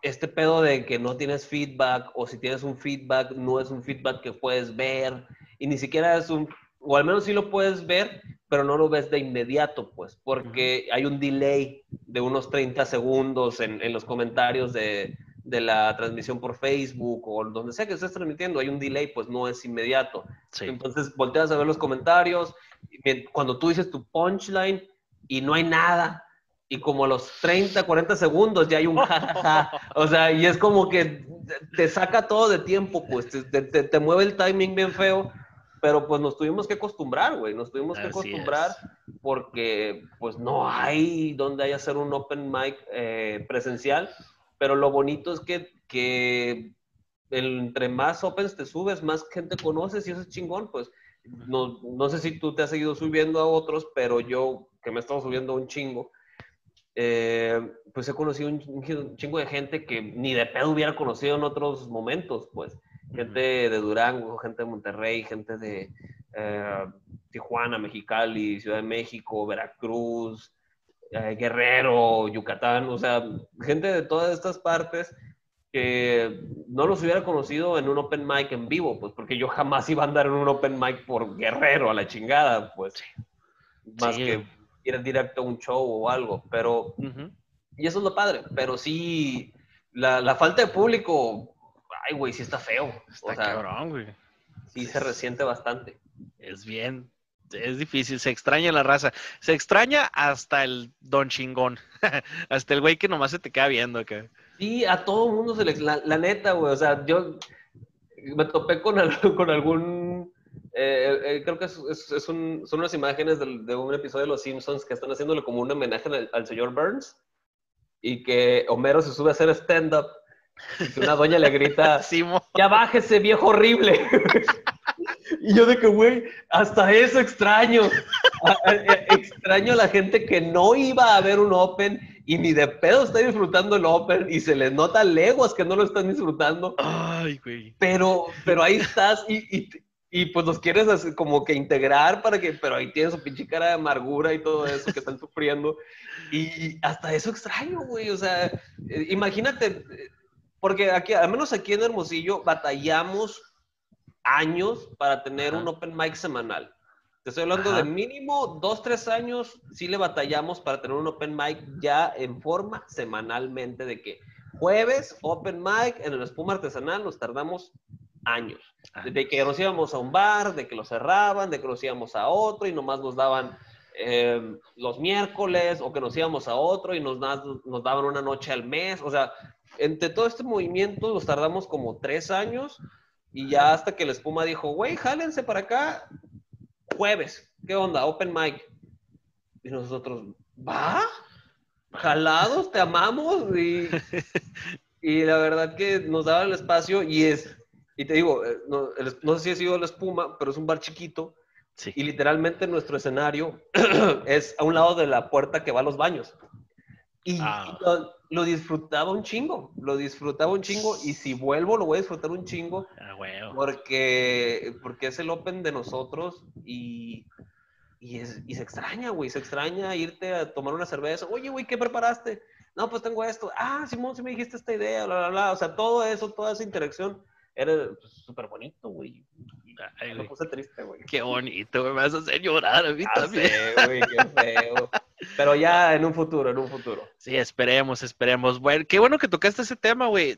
este pedo de que no tienes feedback o si tienes un feedback, no es un feedback que puedes ver y ni siquiera es un, o al menos sí lo puedes ver, pero no lo ves de inmediato, pues, porque hay un delay de unos 30 segundos en, en los comentarios de, de, la transmisión por Facebook o donde sea que estés transmitiendo, hay un delay, pues no es inmediato. Entonces, volteas a ver los comentarios, cuando tú dices tu punchline, y no hay nada. Y como a los 30, 40 segundos ya hay un jajaja. O sea, y es como que te saca todo de tiempo, pues te, te, mueve el timing bien feo. Pero pues nos tuvimos que acostumbrar, güey. Nos tuvimos que acostumbrar porque pues no hay donde haya hacer un open mic eh, presencial. Pero lo bonito es que, que entre más opens te subes, más gente conoces y eso es chingón, pues. No, no sé si tú te has seguido subiendo a otros, pero yo que me he estado subiendo un chingo, eh, pues he conocido un, chingo de gente que ni de pedo hubiera conocido en otros momentos, pues. Gente de Durango, gente de Monterrey, gente de eh, Tijuana, Mexicali, Ciudad de México, Veracruz, eh, Guerrero, Yucatán, o sea, gente de todas estas partes que no los hubiera conocido en un open mic en vivo, pues porque yo jamás iba a andar en un open mic por Guerrero a la chingada, pues. Más que ir directo a un show o algo, pero... Y eso es lo padre, pero sí, la, falta de público, ay, güey, sí está feo. Está cabrón, güey. Sí se resiente bastante. Es bien, es difícil, se extraña la raza. Se extraña hasta el don chingón, hasta el güey que nomás se te queda viendo acá. Sí, a todo mundo se le... La, neta, güey, o sea, yo me topé con, con algún... Eh, eh, creo que es, son unas imágenes de, un episodio de Los Simpsons que están haciéndole como un homenaje al señor Burns y que Homero se sube a hacer stand-up y una doña le grita, ya bájese, viejo horrible. y yo de que, güey, hasta eso extraño. extraño a la gente que no iba a ver un Open y ni de pedo está disfrutando el Open y se les nota leguas que no lo están disfrutando. Ay, güey. Pero, pero ahí estás y, y pues los quieres como que integrar para que, pero ahí tienes su pinche cara de amargura y todo eso que están sufriendo. Y hasta eso extraño, güey. O sea, eh, imagínate, porque aquí, al menos aquí en Hermosillo, batallamos años para tener un open mic semanal. Te estoy hablando de mínimo dos, tres años, sí le batallamos para tener un open mic ya en forma semanalmente de que jueves, open mic en el espuma artesanal, nos tardamos años. De que nos íbamos a un bar, de que lo cerraban, de que nos íbamos a otro y nomás nos daban eh, los miércoles o que nos íbamos a otro y nos, nos daban una noche al mes. O sea, entre todo este movimiento nos tardamos como tres años y ya hasta que la espuma dijo, güey, jálense para acá jueves. ¿Qué onda? Open mic. Y nosotros, ¿va? Jalados, te amamos. Y, y la verdad que nos daba el espacio y es y te digo, eh, no, sé si ha sido la espuma, pero es un bar chiquito. Y literalmente nuestro escenario es a un lado de la puerta que va a los baños. Y, ah. lo, disfrutaba un chingo, lo disfrutaba un chingo. Y si vuelvo, lo voy a disfrutar un chingo. Ah, bueno. porque, porque es el open de nosotros y, y, es, y se extraña, güey. Se extraña irte a tomar una cerveza. Oye, güey, ¿qué preparaste? No, pues tengo esto. Ah, Simón, si me dijiste esta idea, bla, bla, bla. O sea, todo eso, toda esa interacción era súper bonito, güey. me puse triste, güey. Qué bonito, güey. Me vas a hacer llorar a mí ah, también. güey, qué feo. Pero ya en un futuro, en un futuro. Sí, esperemos, esperemos. Bueno, qué bueno que tocaste ese tema, güey.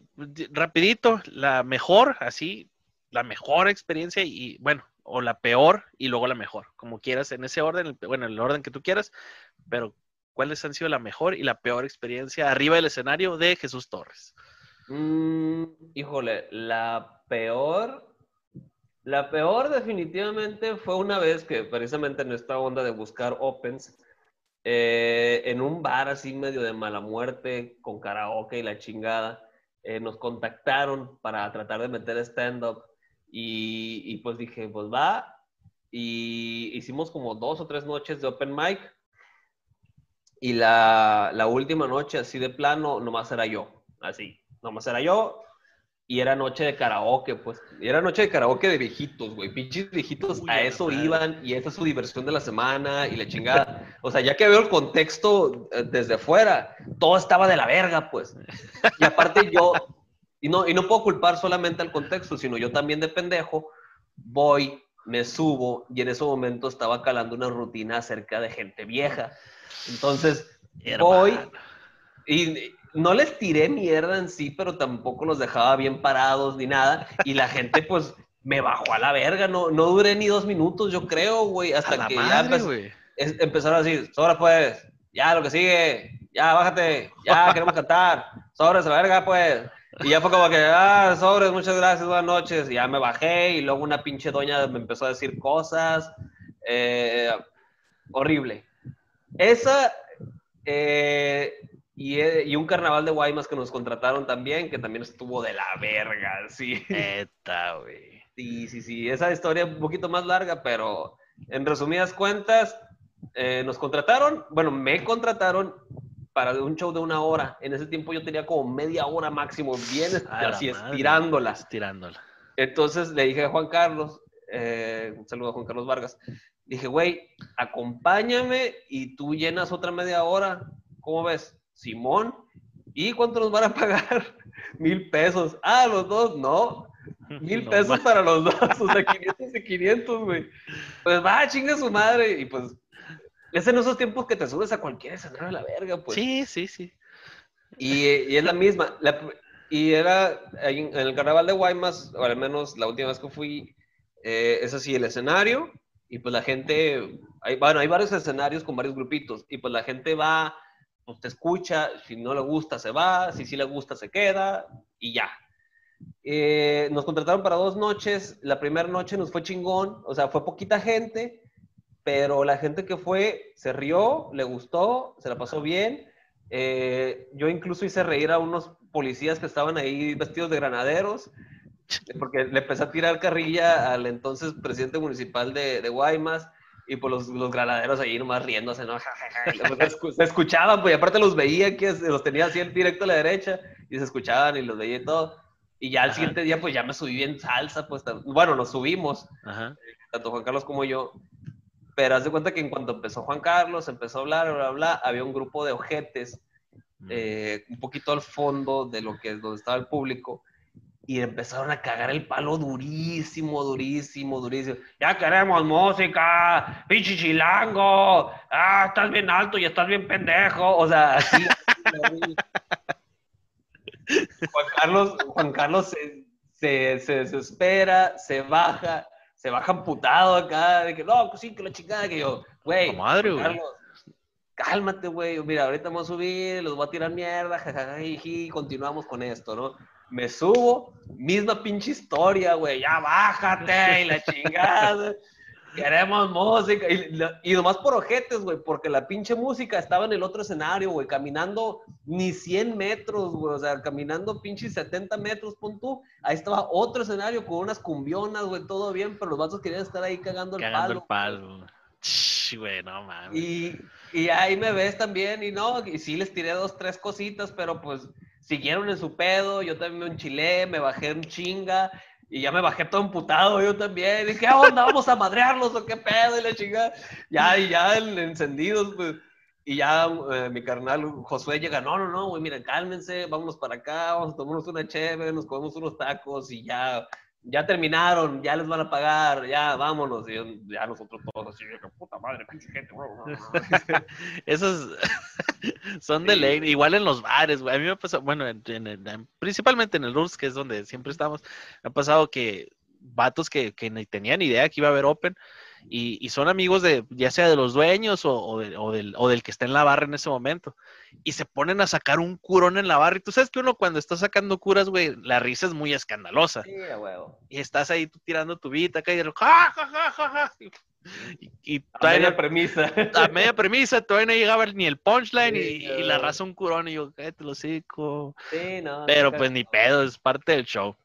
Rapidito, la mejor, así, la mejor experiencia y, bueno, o la peor y luego la mejor, como quieras, en ese orden, bueno, en el orden que tú quieras, pero ¿cuáles han sido la mejor y la peor experiencia arriba del escenario de Jesús Torres? Mm, híjole, la peor, la peor definitivamente fue una vez que precisamente en esta onda de buscar opens, eh, en un bar así medio de mala muerte, con karaoke y la chingada, eh, nos contactaron para tratar de meter stand-up y, pues dije, pues va, y hicimos como dos o tres noches de open mic y la, la última noche así de plano nomás era yo, así nomás era yo. Y era noche de karaoke, pues. Y era noche de karaoke de viejitos, güey. Pinches viejitos a eso iban y esa es su diversión de la semana y la chingada. O sea, ya que veo el contexto eh, desde fuera, todo estaba de la verga, pues. Y aparte yo, y no, y no puedo culpar solamente al contexto, sino yo también de pendejo, voy, me subo y en ese momento estaba calando una rutina acerca de gente vieja. Entonces, voy y no les tiré mierda en sí, pero tampoco los dejaba bien parados ni nada. Y la gente, pues, me bajó a la verga. No, no duré ni dos minutos, yo creo, güey. Hasta que ya empezaron a decir, sobra pues, ya lo que sigue, ya bájate, ya queremos cantar, sobres a la verga, pues. Y ya fue como que, ah, sobres, muchas gracias, buenas noches. Y ya me bajé y luego una pinche doña me empezó a decir cosas. Eh, horrible. Esa, eh, eh, y, un carnaval de Guaymas que nos contrataron también, que también estuvo de la verga, sí. Neta, güey. Sí, sí, sí. Esa historia un poquito más larga, pero en resumidas cuentas, eh, nos contrataron, bueno, me contrataron para un show de una hora. En ese tiempo yo tenía como media hora máximo, bien así estirándola. Estirándola. Entonces le dije a Juan Carlos, eh, un saludo a Juan Carlos Vargas, dije, güey, acompáñame y tú llenas otra media hora. ¿Cómo ves? Simón. ¿Y cuánto nos van a pagar? Mil pesos. Ah, los dos, no. Mil pesos para los dos, o sea, 500 y 500, güey. Pues va, chinga su madre. Y pues, es en esos tiempos que te subes a cualquier escenario de la verga, pues. Sí, sí, sí. Y, y es la misma. y era en, el carnaval de Guaymas, o al menos la última vez que fui, eh, es así el escenario. Y pues la gente, hay, bueno, hay varios escenarios con varios grupitos. Y pues la gente va, pues te escucha. Si no le gusta, se va. Si sí le gusta, se queda. Y ya. Eh, nos contrataron para dos noches. La primera noche nos fue chingón, o sea, fue poquita gente, pero la gente que fue se rió, le gustó, se la pasó bien. Eh, yo incluso hice reír a unos policías que estaban ahí vestidos de granaderos, porque le empecé a tirar carrilla al entonces presidente municipal de, de Guaymas. Y pues los, los, granaderos ahí nomás riéndose, ¿no? Pues, se escuchaban, pues aparte los veía que los tenía así en directo a la derecha y se escuchaban y los veía y todo. Y ya al siguiente día, pues ya me subí en salsa, pues bueno, nos subimos, tanto Juan Carlos como yo. Pero haz de cuenta que en cuanto empezó Juan Carlos, empezó a hablar, bla, bla, había un grupo de ojetes, mm. eh, un poquito al fondo de lo que es donde estaba el público, y empezaron a cagar el palo durísimo, durísimo, durísimo. Ya queremos música, pinche chilango, ah, estás bien alto y estás bien pendejo, o sea, así. Juan Carlos, Juan Carlos se, se, se, desespera, se baja, se baja amputado acá, de que no, pues sí, que la chingada, que yo, güey, madre, Carlos, cálmate, güey, mira, ahorita vamos a subir, los voy a tirar mierda, jajaja, y continuamos con esto, ¿no? Me subo, misma pinche historia, güey, ya bájate y la chingada. Queremos música. Y, y nomás por ojetes, güey, porque la pinche música estaba en el otro escenario, güey, caminando ni 100 metros, güey, o sea, caminando pinche 70 metros, pon tú. Ahí estaba otro escenario con unas cumbionas, güey, todo bien, pero los vatos querían estar ahí cagando el cagando el palo. Güey, no mames. Y, y ahí me ves también, y no, y sí les tiré dos, tres cositas, pero pues siguieron en su pedo, yo también me enchilé, me bajé en chinga, y ya me bajé todo emputado yo también. Dije, ¿qué onda? ¿Vamos a madrearlos o qué pedo? Y la chingada. Ya, y ya encendidos, pues. Y ya eh, mi carnal Josué llega, no, no, no, güey, miren, cálmense, vámonos para acá, vamos a tomarnos una chévere, nos comemos unos tacos y ya ya terminaron, ya les van a pagar, ya vámonos. Y ya nosotros todos así, puta madre, pinche gente, Esos son de ley, igual en los bares, güey. A mí me ha pasado, bueno, principalmente en el Roots, que es donde siempre estamos, me ha pasado que vatos que, que ni tenían idea que iba a haber Open y, son amigos de, ya sea de los dueños o, del, o, del, que está en la barra en ese momento. Y se ponen a sacar un curón en la barra. Y tú sabes que uno cuando está sacando curas, güey, la risa es muy escandalosa. Sí, Y estás ahí tú tirando tu vida acá y ja, ja, ja, ja, ja. Y, a media premisa. A media premisa, todavía no llegaba ni el punchline y, la raza un curón y yo, cállate lo cico. Sí, no. Pero pues ni pedo, es parte del show.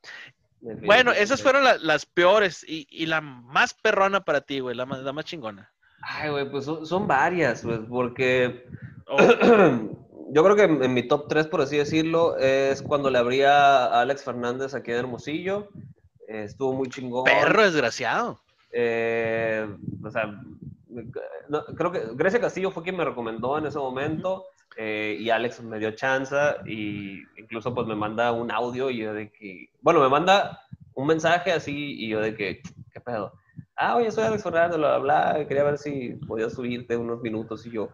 Bueno, esas fueron las peores y, la más perrona para ti, güey, la más, la más chingona. Ay, güey, pues son, varias, pues, porque oh. yo creo que en, mi top 3, por así decirlo, es cuando le abría a Alex Fernández aquí en Hermosillo. estuvo muy chingón. Perro desgraciado. Eh, o sea, creo que Grecia Castillo fue quien me recomendó en ese momento. Eh, y Alex me dio chance y incluso pues me manda un audio y yo de que, bueno, me manda un mensaje así y yo de que, ¿qué pedo? Ah, oye, soy Alex Fernández, bla, bla, bla, quería ver si podía subirte unos minutos y yo,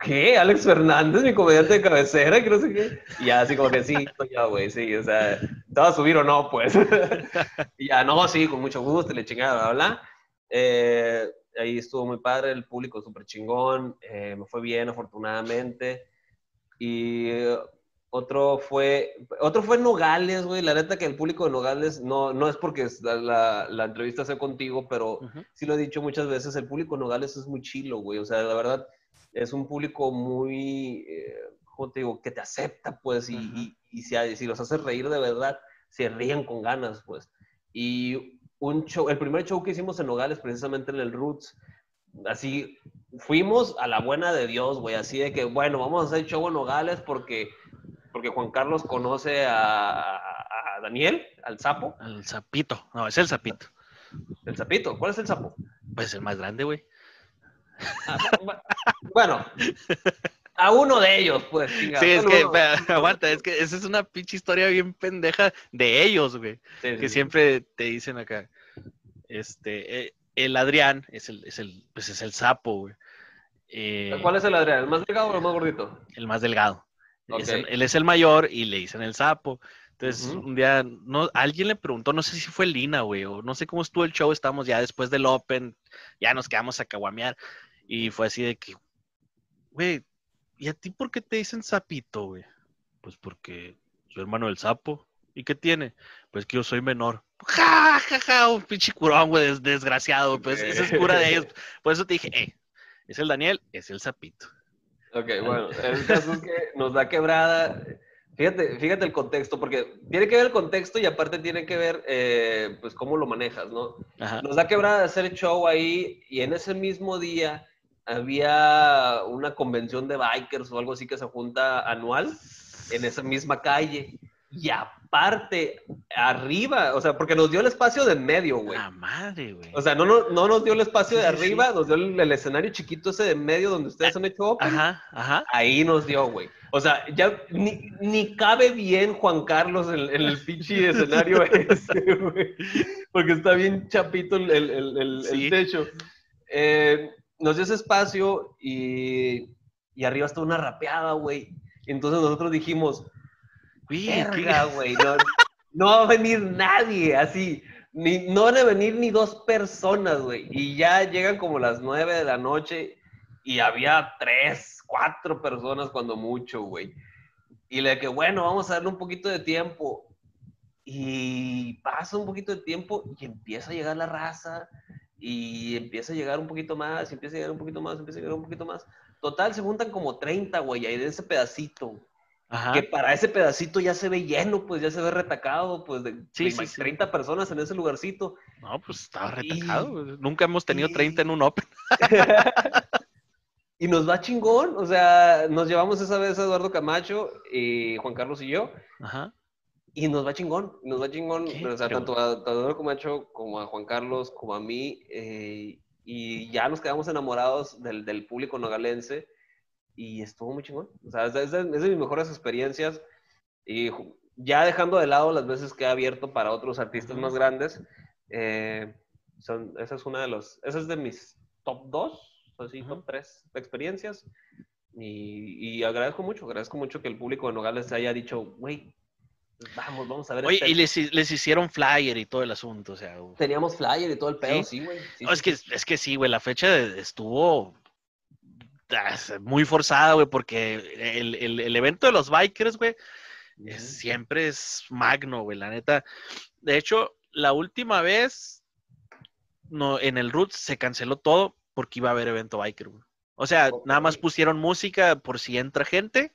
¿qué? Alex Fernández, mi comediante de cabecera, que no sé qué. Y ya así como que sí, yo, güey, sí, o sea, ¿te vas a subir o no? Pues. y ya, no, sí, con mucho gusto, le chingada, bla, bla. Eh, ahí estuvo muy padre, el público súper chingón, eh, me fue bien afortunadamente. Y otro fue, otro fue Nogales, güey, la neta que el público de Nogales, no, no es porque la, la, entrevista sea contigo, pero sí lo he dicho muchas veces, el público de Nogales es muy chilo, güey, o sea, la verdad, es un público muy, eh, ¿cómo te digo? Que te acepta, pues, y, y, si, si los haces reír de verdad, se ríen con ganas, pues. Y un show, el primer show que hicimos en Nogales, precisamente en el Roots, así, fuimos a la buena de Dios, güey, así de que, bueno, vamos a hacer show en Nogales porque, porque Juan Carlos conoce a, a Daniel, al sapo. El sapito, no, es el sapito. El sapito, ¿cuál es el sapo? Pues el más grande, güey. Ah, bueno, a uno de ellos, pues. Sí, es que, aguanta, es que esa es una pinche historia bien pendeja de ellos, güey. que siempre te dicen acá. Este, eh, el Adrián es el, es el, pues es el sapo, güey. Eh, ¿Cuál es el Adrián? ¿El más delgado o el más gordito? El más delgado. él es el mayor y le dicen el sapo. Entonces, un día, no, alguien le preguntó, no sé si fue Lina, güey, o no sé cómo estuvo el show, estamos ya después del Open, ya nos quedamos a caguamear, y fue así de que, güey, ¿y a ti por qué te dicen sapito, güey? Pues porque soy hermano del sapo. ¿Y qué tiene? Pues que yo soy menor. Ja, ja, ja, un pinche curón, güey, desgraciado. Pues esa es cura de ellos. Por eso te dije, eh, es el Daniel, es el sapito. Ok, bueno, el caso es que nos da quebrada. Fíjate, fíjate el contexto, porque tiene que ver el contexto y aparte tiene que ver, eh, pues, cómo lo manejas, ¿no? Nos da quebrada hacer show ahí y en ese mismo día había una convención de bikers o algo así que se junta anual en esa misma calle. Y aparte, arriba, o sea, porque nos dio el espacio de en medio, güey. La madre, güey. O sea, no, no, no nos dio el espacio de arriba, nos dio el, escenario chiquito ese de en medio donde ustedes han hecho Ajá, ajá. Ahí nos dio, güey. O sea, ya ni, ni cabe bien Juan Carlos en, el pinche escenario ese, güey. Porque está bien chapito el, el, el techo. Eh, nos dio ese espacio y, y arriba está una rapeada, güey. Entonces nosotros dijimos, verga, güey, no, no, va a venir nadie, así. Ni, no van a venir ni dos personas, güey. Y ya llegan como las nueve de la noche y había tres, cuatro personas cuando mucho, güey. Y le que, bueno, vamos a darle un poquito de tiempo. Y pasa un poquito de tiempo y empieza a llegar la raza y empieza a llegar un poquito más, empieza a llegar un poquito más, empieza a llegar un poquito más. Total, se juntan como 30, güey, ahí de ese pedacito. Ajá. Que para ese pedacito ya se ve lleno, pues ya se ve retacado, pues de, sí, 30 personas en ese lugarcito. No, pues estaba retacado. Nunca hemos tenido 30 en un Open. y nos va chingón, o sea, nos llevamos esa vez a Eduardo Camacho y Juan Carlos y yo. Ajá. Y nos va chingón, nos va chingón, o sea, tanto a, Eduardo Camacho como a Juan Carlos, como a mí, eh, y ya nos quedamos enamorados del, del, público nogalense y estuvo muy chingón. O sea, es de, mis mejores experiencias y ya dejando de lado las veces que he abierto para otros artistas más grandes, eh, son, esa es una de los, esa es de mis top 2, así, top 3 experiencias. Y, y, agradezco mucho, agradezco mucho que el público de Nogales haya dicho, güey, Vamos, vamos a ver. Oye, este y les, les, hicieron flyer y todo el asunto, o sea. Teníamos flyer y todo el pedo, sí, güey. es, que, es que sí, güey, la fecha estuvo muy forzada, güey, porque el, el, el, evento de los bikers, güey, siempre es magno, güey, la neta. De hecho, la última vez no, en el Roots se canceló todo porque iba a haber evento biker, güey. O sea, nada más pusieron música por si entra gente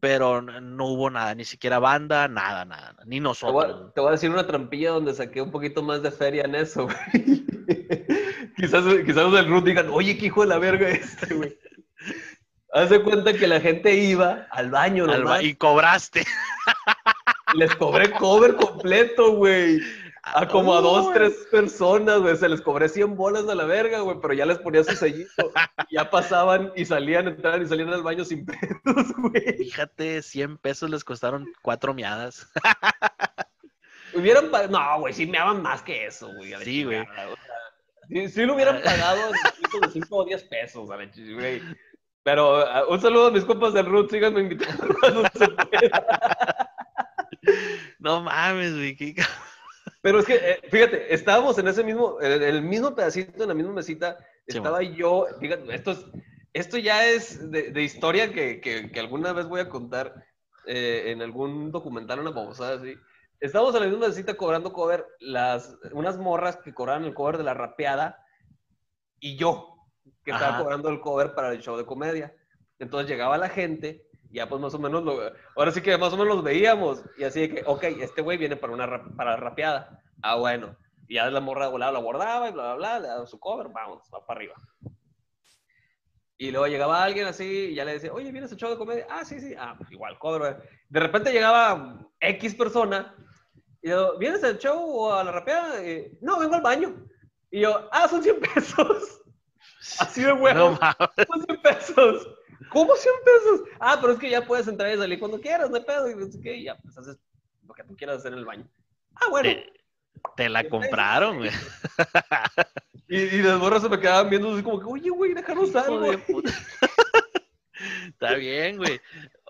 pero no hubo nada, ni siquiera banda, nada, nada, ni nosotros. Te voy, a, decir una trampilla donde saqué un poquito más de feria en eso, güey. quizás, quizás los del Ruth digan, oye, qué hijo de la verga este, güey. Haz de cuenta que la gente iba al baño, al y cobraste. Les cobré cover completo, güey. A como a dos, tres personas, güey. Se les cobré 100 bolas de la verga, güey. Pero ya les ponía su sellito. ya pasaban y salían, entraban y salían al baño sin pesos, güey. Fíjate, 100 pesos les costaron cuatro miadas. Hubieran pagado. No, güey, sí meaban más que eso, güey. Sí, güey. Si, lo hubieran pagado de 5 o 10 pesos, güey. Pero uh, un saludo a mis compas del Root, síganme invitando cuando se pueda. No mames, güey, qué pero es que, eh, fíjate, estábamos en ese mismo, en el mismo pedacito, en la misma mesita, estaba yo, fíjate, esto, es, esto ya es de, historia que, que, alguna vez voy a contar eh, en algún documental, una babosada así. Estábamos en la misma mesita cobrando cover, las, unas morras que cobraban el cover de la rapeada y yo, que estaba cobrando el cover para el show de comedia. Entonces llegaba la gente ya pues más o menos lo, ahora sí que más o menos los veíamos y así de que, ok, este güey viene para una para rapeada. Ah, bueno. Y ya la morra volaba, la guardaba y bla, bla, bla, le daba su cover, vamos, va para arriba. Y luego llegaba alguien así y ya le decía, oye, ¿vienes al show de comedia? Ah, sí, sí. Ah, pues igual, cobro. De repente llegaba X persona y yo, ¿vienes al show o a la rapeada? no, vengo al baño. Y yo, ah, son 100 pesos. Así de bueno. son 100 pesos. ¿Cómo 100 pesos? Ah, pero es que ya puedes entrar y salir cuando quieras, no hay pedo. Y no sé qué, ya, pues haces lo que tú quieras hacer en el baño. Ah, bueno. Te, la compraron, güey. Y, y los morros se me quedaban viendo así como que, oye, güey, déjanos algo. Está bien, güey.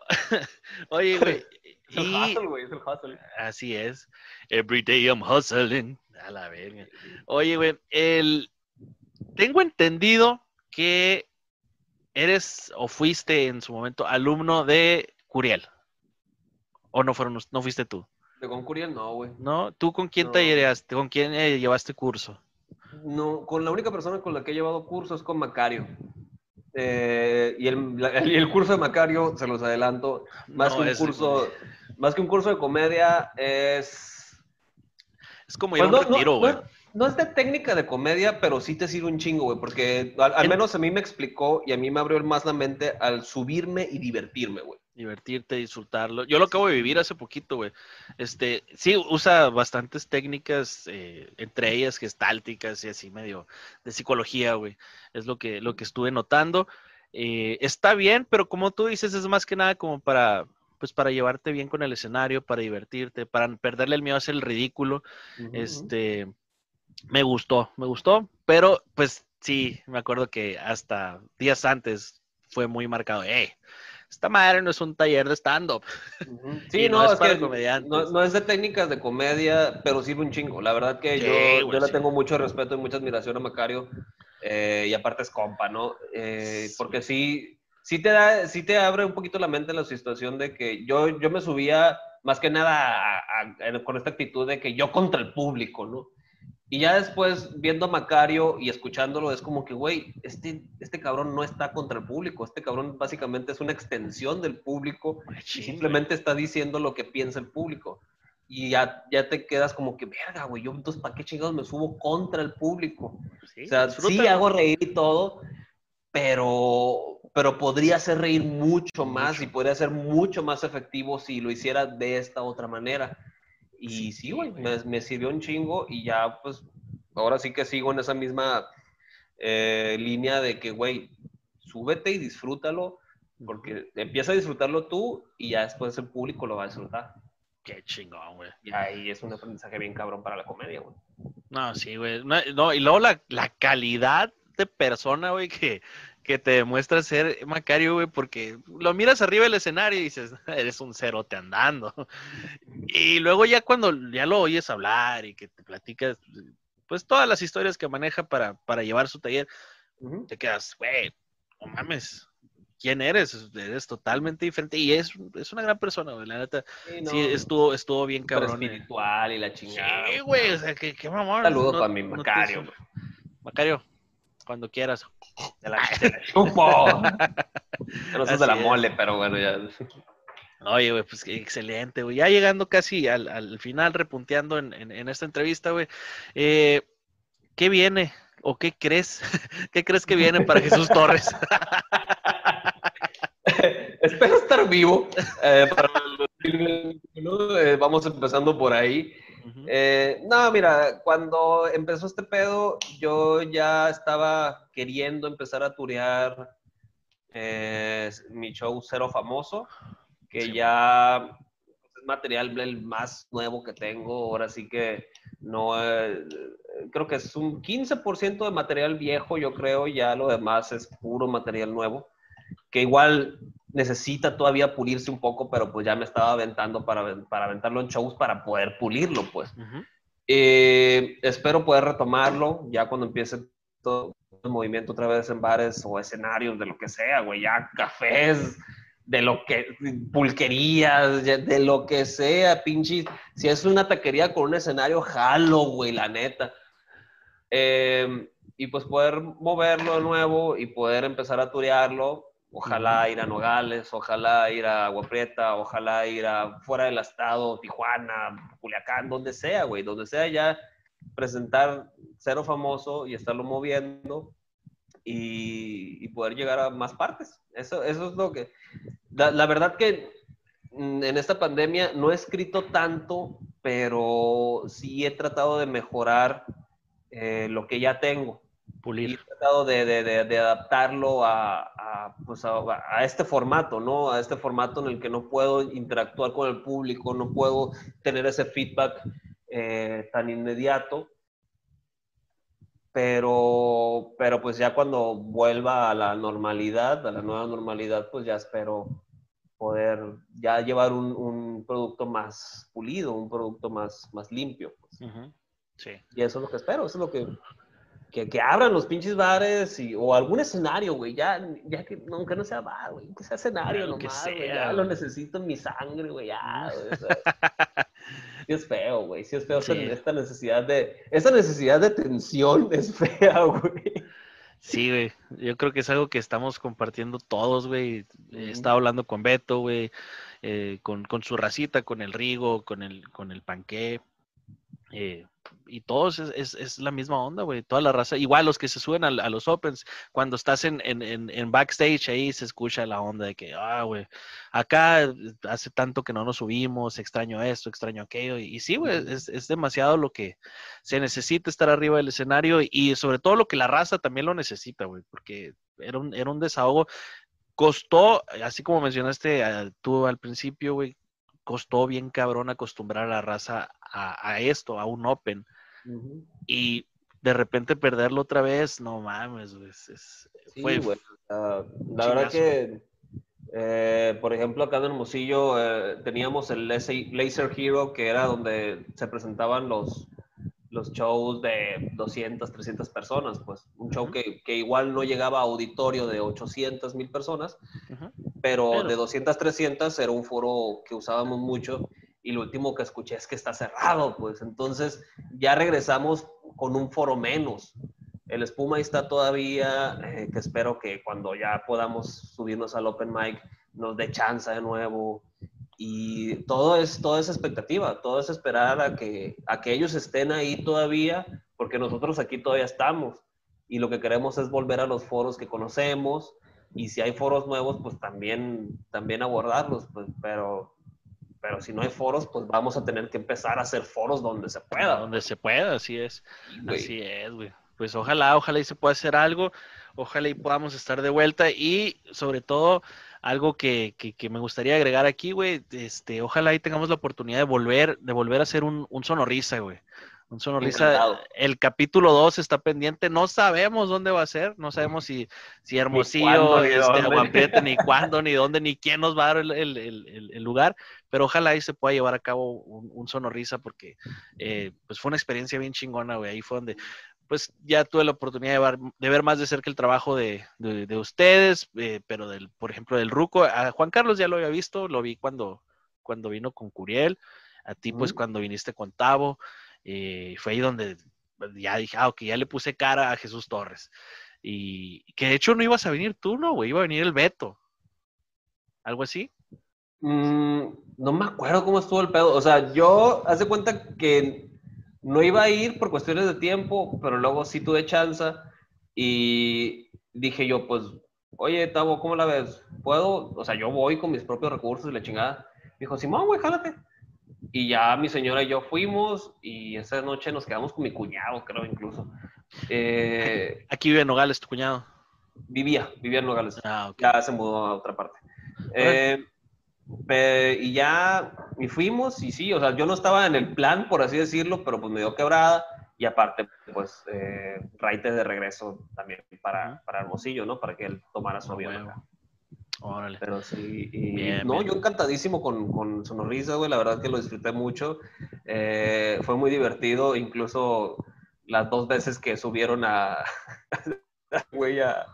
Oye, güey. Es el hustle, güey, es el hustle. Así es. Every day I'm hustling. A la verga. Oye, güey, el... tengo entendido que eres o fuiste en su momento alumno de Curiel. ¿O no fueron, no fuiste tú? De con Curiel no, güey. ¿No? ¿Tú con quién te tallereaste? ¿Con quién eh, llevaste curso? No, con la única persona con la que he llevado curso es con Macario. Eh, y, el, curso de Macario, se los adelanto, más que un curso, más que un curso de comedia, es. Es como ir a pues un retiro, güey. No, es de técnica de comedia, pero sí te sirve un chingo, güey, porque al, menos a mí me explicó y a mí me abrió más la mente al subirme y divertirme, güey divertirte, disfrutarlo. Yo lo acabo de vivir hace poquito, güey. Este, sí, usa bastantes técnicas, eh, entre ellas gestálticas y así medio de psicología, güey. Es lo que, lo que estuve notando. Eh, está bien, pero como tú dices, es más que nada como para, pues para llevarte bien con el escenario, para divertirte, para perderle el miedo a hacer el ridículo. Este, me gustó, me gustó, pero pues sí, me acuerdo que hasta días antes fue muy marcado, eh, esta madre no es un taller de stand-up. Sí, no, es, que no, es de técnicas de comedia, pero sirve un chingo. La verdad que yo, yo le tengo mucho respeto y mucha admiración a Macario. Eh, y aparte es compa, ¿no? Eh, porque sí, sí te da, sí te abre un poquito la mente la situación de que yo, yo me subía más que nada con esta actitud de que yo contra el público, ¿no? Y ya después, viendo a Macario y escuchándolo, es como que, güey, este, este cabrón no está contra el público. Este cabrón básicamente es una extensión del público y simplemente está diciendo lo que piensa el público. Y ya, ya te quedas como que, verga, güey, yo entonces, ¿para qué chingados me subo contra el público? o sea, sí hago reír y todo, pero, pero podría hacer reír mucho más y podría ser mucho más efectivo si lo hiciera de esta otra manera. Y sí, güey, me, sirvió un chingo y ya, pues, ahora sí que sigo en esa misma eh, línea de que, güey, súbete y disfrútalo, porque empieza a disfrutarlo tú y ya después el público lo va a disfrutar. Qué chingón, güey. Y ahí es un aprendizaje bien cabrón para la comedia, güey. No, sí, güey. No, y luego la, la calidad de persona, güey, que, que te demuestra ser Macario, güey, porque lo miras arriba del escenario y dices, eres un cerote andando. Y luego ya cuando ya lo oyes hablar y que te platicas, pues todas las historias que maneja para, para llevar su taller, te quedas, güey, no mames, ¿quién eres? Eres totalmente diferente y es, es una gran persona, güey, la neta. Sí, estuvo, estuvo bien cabrón. Eh. espiritual y la chingada. Sí, güey, o sea, qué, qué mamón. Saludos para mi Macario. Macario, cuando quieras. De la chupo. no sos de la mole, pero bueno, ya. Oye, güey, pues excelente, güey. Ya llegando casi al, al final, repunteando en, en, esta entrevista, güey. Eh, ¿Qué viene? ¿O qué crees? ¿Qué crees que viene para Jesús Torres? Espero estar vivo. Eh, para eh, vamos empezando por ahí. Eh, no, mira, cuando empezó este pedo, yo ya estaba queriendo empezar a turear eh, mi show Cero Famoso, que ya es material el más nuevo que tengo. Ahora sí que no, eh, creo que es un 15% de material viejo, yo creo, ya lo demás es puro material nuevo, que igual necesita todavía pulirse un poco, pero pues ya me estaba aventando para, para aventarlo en shows para poder pulirlo, pues. Eh, espero poder retomarlo ya cuando empiece todo el movimiento otra vez en bares o escenarios, de lo que sea, güey, ya cafés, de lo que, pulquerías, de lo que sea, pinches. Si es una taquería con un escenario, jalo, güey, la neta. Eh, y pues poder moverlo de nuevo y poder empezar a turearlo Ojalá ir a Nogales, ojalá ir a Agua Prieta, ojalá ir a fuera del estado, Tijuana, Culiacán, donde sea, güey, donde sea ya presentar cero famoso y estarlo moviendo y, poder llegar a más partes. Eso, eso es lo que... La, verdad que mm, en esta pandemia no he escrito tanto, pero sí he tratado de mejorar eh, lo que ya tengo. Pulir. he tratado de, de, de, adaptarlo a, a, pues a, a, este formato, ¿no? A este formato en el que no puedo interactuar con el público, no puedo tener ese feedback eh, tan inmediato pero, pero pues ya cuando vuelva a la normalidad, a la nueva normalidad, pues ya espero poder ya llevar un, un producto más pulido, un producto más, más limpio. Pues. Sí. Y eso es lo que espero, eso es lo que, que, que abran los pinches bares y, o algún escenario, güey, ya, ya que aunque no sea bar, güey, que sea escenario nomás, güey, ya lo necesito en mi sangre, güey, ya, Sí es feo, güey. Sí es feo esta necesidad de... Esta necesidad de tensión es fea, güey. Sí, güey. Yo creo que es algo que estamos compartiendo todos, güey. He estado hablando con Beto, güey, eh, con, con, su racita, con el Rigo, con el, con el Panqué. Eh, y todos es, es, la misma onda, güey. Toda la raza, igual los que se suben a, los Opens, cuando estás en, en, en, backstage, ahí se escucha la onda de que, ah, güey, acá hace tanto que no nos subimos, extraño esto, extraño aquello. Y, sí, güey, es, es, demasiado lo que se necesita estar arriba del escenario y sobre todo lo que la raza también lo necesita, güey, porque era un, era un desahogo. Costó, así como mencionaste ah, tú al principio, güey, costó bien cabrón acostumbrar a la raza a, esto, a un Open. Y de repente perderlo otra vez, no mames, güey. Es, sí, güey. la verdad que, eh, por ejemplo, acá en Hermosillo eh, teníamos el Laser Hero, que era donde se presentaban los, los shows de 200, 300 personas, pues un show que, que, igual no llegaba a auditorio de 800 mil personas, pero, de 200, 300 era un foro que usábamos mucho y lo último que escuché es que está cerrado, pues entonces ya regresamos con un foro menos. El espuma está todavía, eh, que espero que cuando ya podamos subirnos al open mic nos dé chance de nuevo y todo es, toda esa expectativa, todo es esperar a que, a ellos estén ahí todavía, porque nosotros aquí todavía estamos. Y lo que queremos es volver a los foros que conocemos. Y si hay foros nuevos, pues también, también abordarlos. Pues, pero, pero si no hay foros, pues vamos a tener que empezar a hacer foros donde se pueda. Donde se pueda, así es. Así es, güey. Pues ojalá, ojalá y se pueda hacer algo. Ojalá y podamos estar de vuelta. Y sobre todo, algo que, que, me gustaría agregar aquí, güey, este, ojalá ahí tengamos la oportunidad de volver, de volver a hacer un, un sonorrisa, güey. Un sonorisa. El capítulo 2 está pendiente. No sabemos dónde va a ser. No sabemos si, si Hermosillo, ni este, ni cuándo, ni dónde, ni quién nos va a dar el, el, el, el lugar. Pero ojalá ahí se pueda llevar a cabo un, un sonorisa porque eh, pues fue una experiencia bien chingona, güey. Ahí fue donde pues ya tuve la oportunidad de ver, más de cerca el trabajo de, ustedes, eh, pero del, por ejemplo, del Ruco. A Juan Carlos ya lo había visto, lo vi cuando, cuando vino con Curiel, a ti pues cuando viniste con Tavo, eh, fue ahí donde ya dije, ah, ok, ya le puse cara a Jesús Torres. Y que de hecho no ibas a venir tú, ¿no, güey? Iba a venir el Beto. ¿Algo así? Mm, no me acuerdo cómo estuvo el pedo. O sea, yo, hace cuenta que no iba a ir por cuestiones de tiempo, pero luego sí tuve chance y dije yo, pues, oye, Tavo, ¿cómo la ves? ¿Puedo? O sea, yo voy con mis propios recursos y la chingada. Dijo, Simón, güey, jálate. Y ya mi señora y yo fuimos y esa noche nos quedamos con mi cuñado, creo, incluso. Eh, Aquí vive en Nogales, tu cuñado. Vivía, vivía en Nogales. Ah, Ya se mudó a otra parte. Eh, y ya, y fuimos, y sí, o sea, yo no estaba en el plan, por así decirlo, pero pues me dio quebrada, y aparte, pues, eh, de regreso también para, para Hermosillo, ¿no? Para que él tomara su avión acá. Órale. Pero sí, y, no, yo encantadísimo con, con Sonorrisa, güey, la verdad que lo disfruté mucho, eh, fue muy divertido, incluso las dos veces que subieron a, güey, a,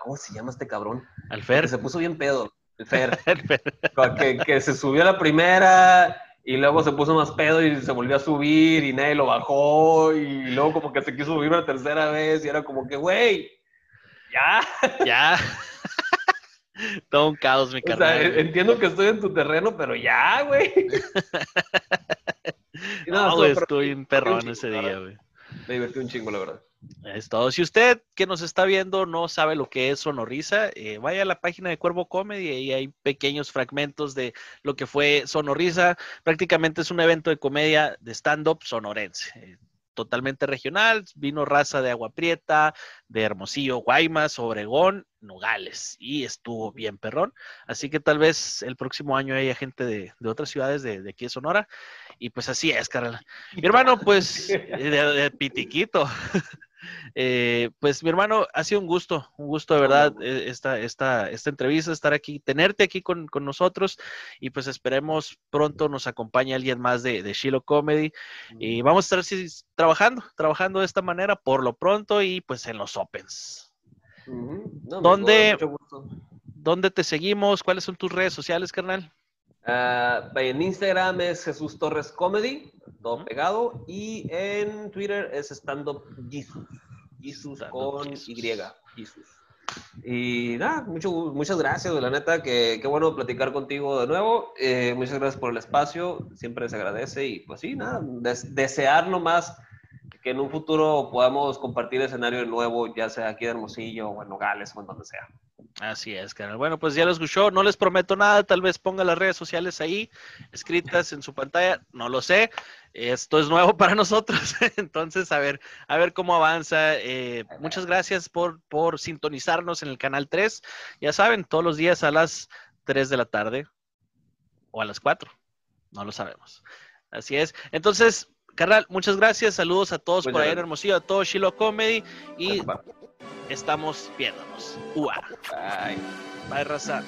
¿cómo se llama este cabrón? Al Fer. se puso bien pedo. Fer, que, que, se subió a la primera y luego se puso más pedo y se volvió a subir y nadie lo bajó y luego como que se quiso subir una tercera vez y era como que, güey, ya. Ya. Todo un caos, mi carnal. entiendo que estoy en tu terreno, pero ya, güey. no, güey, estoy en perrón ese día, güey. Me divertí un chingo, la verdad. Es todo. Si usted que nos está viendo no sabe lo que es Sonorrisa, eh, vaya a la página de Cuervo Comedy y hay pequeños fragmentos de lo que fue Sonorrisa. Prácticamente es un evento de comedia de stand-up sonorense. Eh, totalmente regional, vino raza de Agua Prieta, de Hermosillo, Guaymas, Obregón, Nogales, y estuvo bien perrón. Así que tal vez el próximo año haya gente de, otras ciudades de, aquí de Sonora, y pues así es, Carla. Mi hermano, pues, de Pitiquito. Eh, pues mi hermano, ha sido un gusto, un gusto de verdad eh, esta, esta, esta entrevista, estar aquí, tenerte aquí con, nosotros y pues esperemos pronto nos acompañe alguien más de, de Shiloh Comedy y vamos a estar trabajando, trabajando de esta manera por lo pronto y pues en los Opens. ¿Dónde, ¿Dónde te seguimos? ¿Cuáles son tus redes sociales, carnal? Uh, en Instagram es Jesús Torres Comedy, todo pegado. Y en Twitter es Stand Up Jesus. Jesus con Y. Jesus. Y nada, mucho, muchas gracias, la neta, que qué bueno platicar contigo de nuevo. Eh, muchas gracias por el espacio, siempre se agradece. Y pues sí, nada, desear nomás que en un futuro podamos compartir escenario nuevo, ya sea aquí en Hermosillo o en Nogales o en donde sea. Así es, canal. Bueno, pues ya lo escuchó. No les prometo nada. Tal vez ponga las redes sociales ahí, escritas en su pantalla. No lo sé. Esto es nuevo para nosotros. Entonces, a ver, a ver cómo avanza. Eh, muchas gracias por, por sintonizarnos en el canal 3. Ya saben, todos los días a las 3 de la tarde o a las 4. No lo sabemos. Así es. Entonces, carnal, muchas gracias. Saludos a todos por ahí en Hermosillo, a todos Shiloh Comedy. Y estamos viéndonos. Ua. Bye. Bye, raza.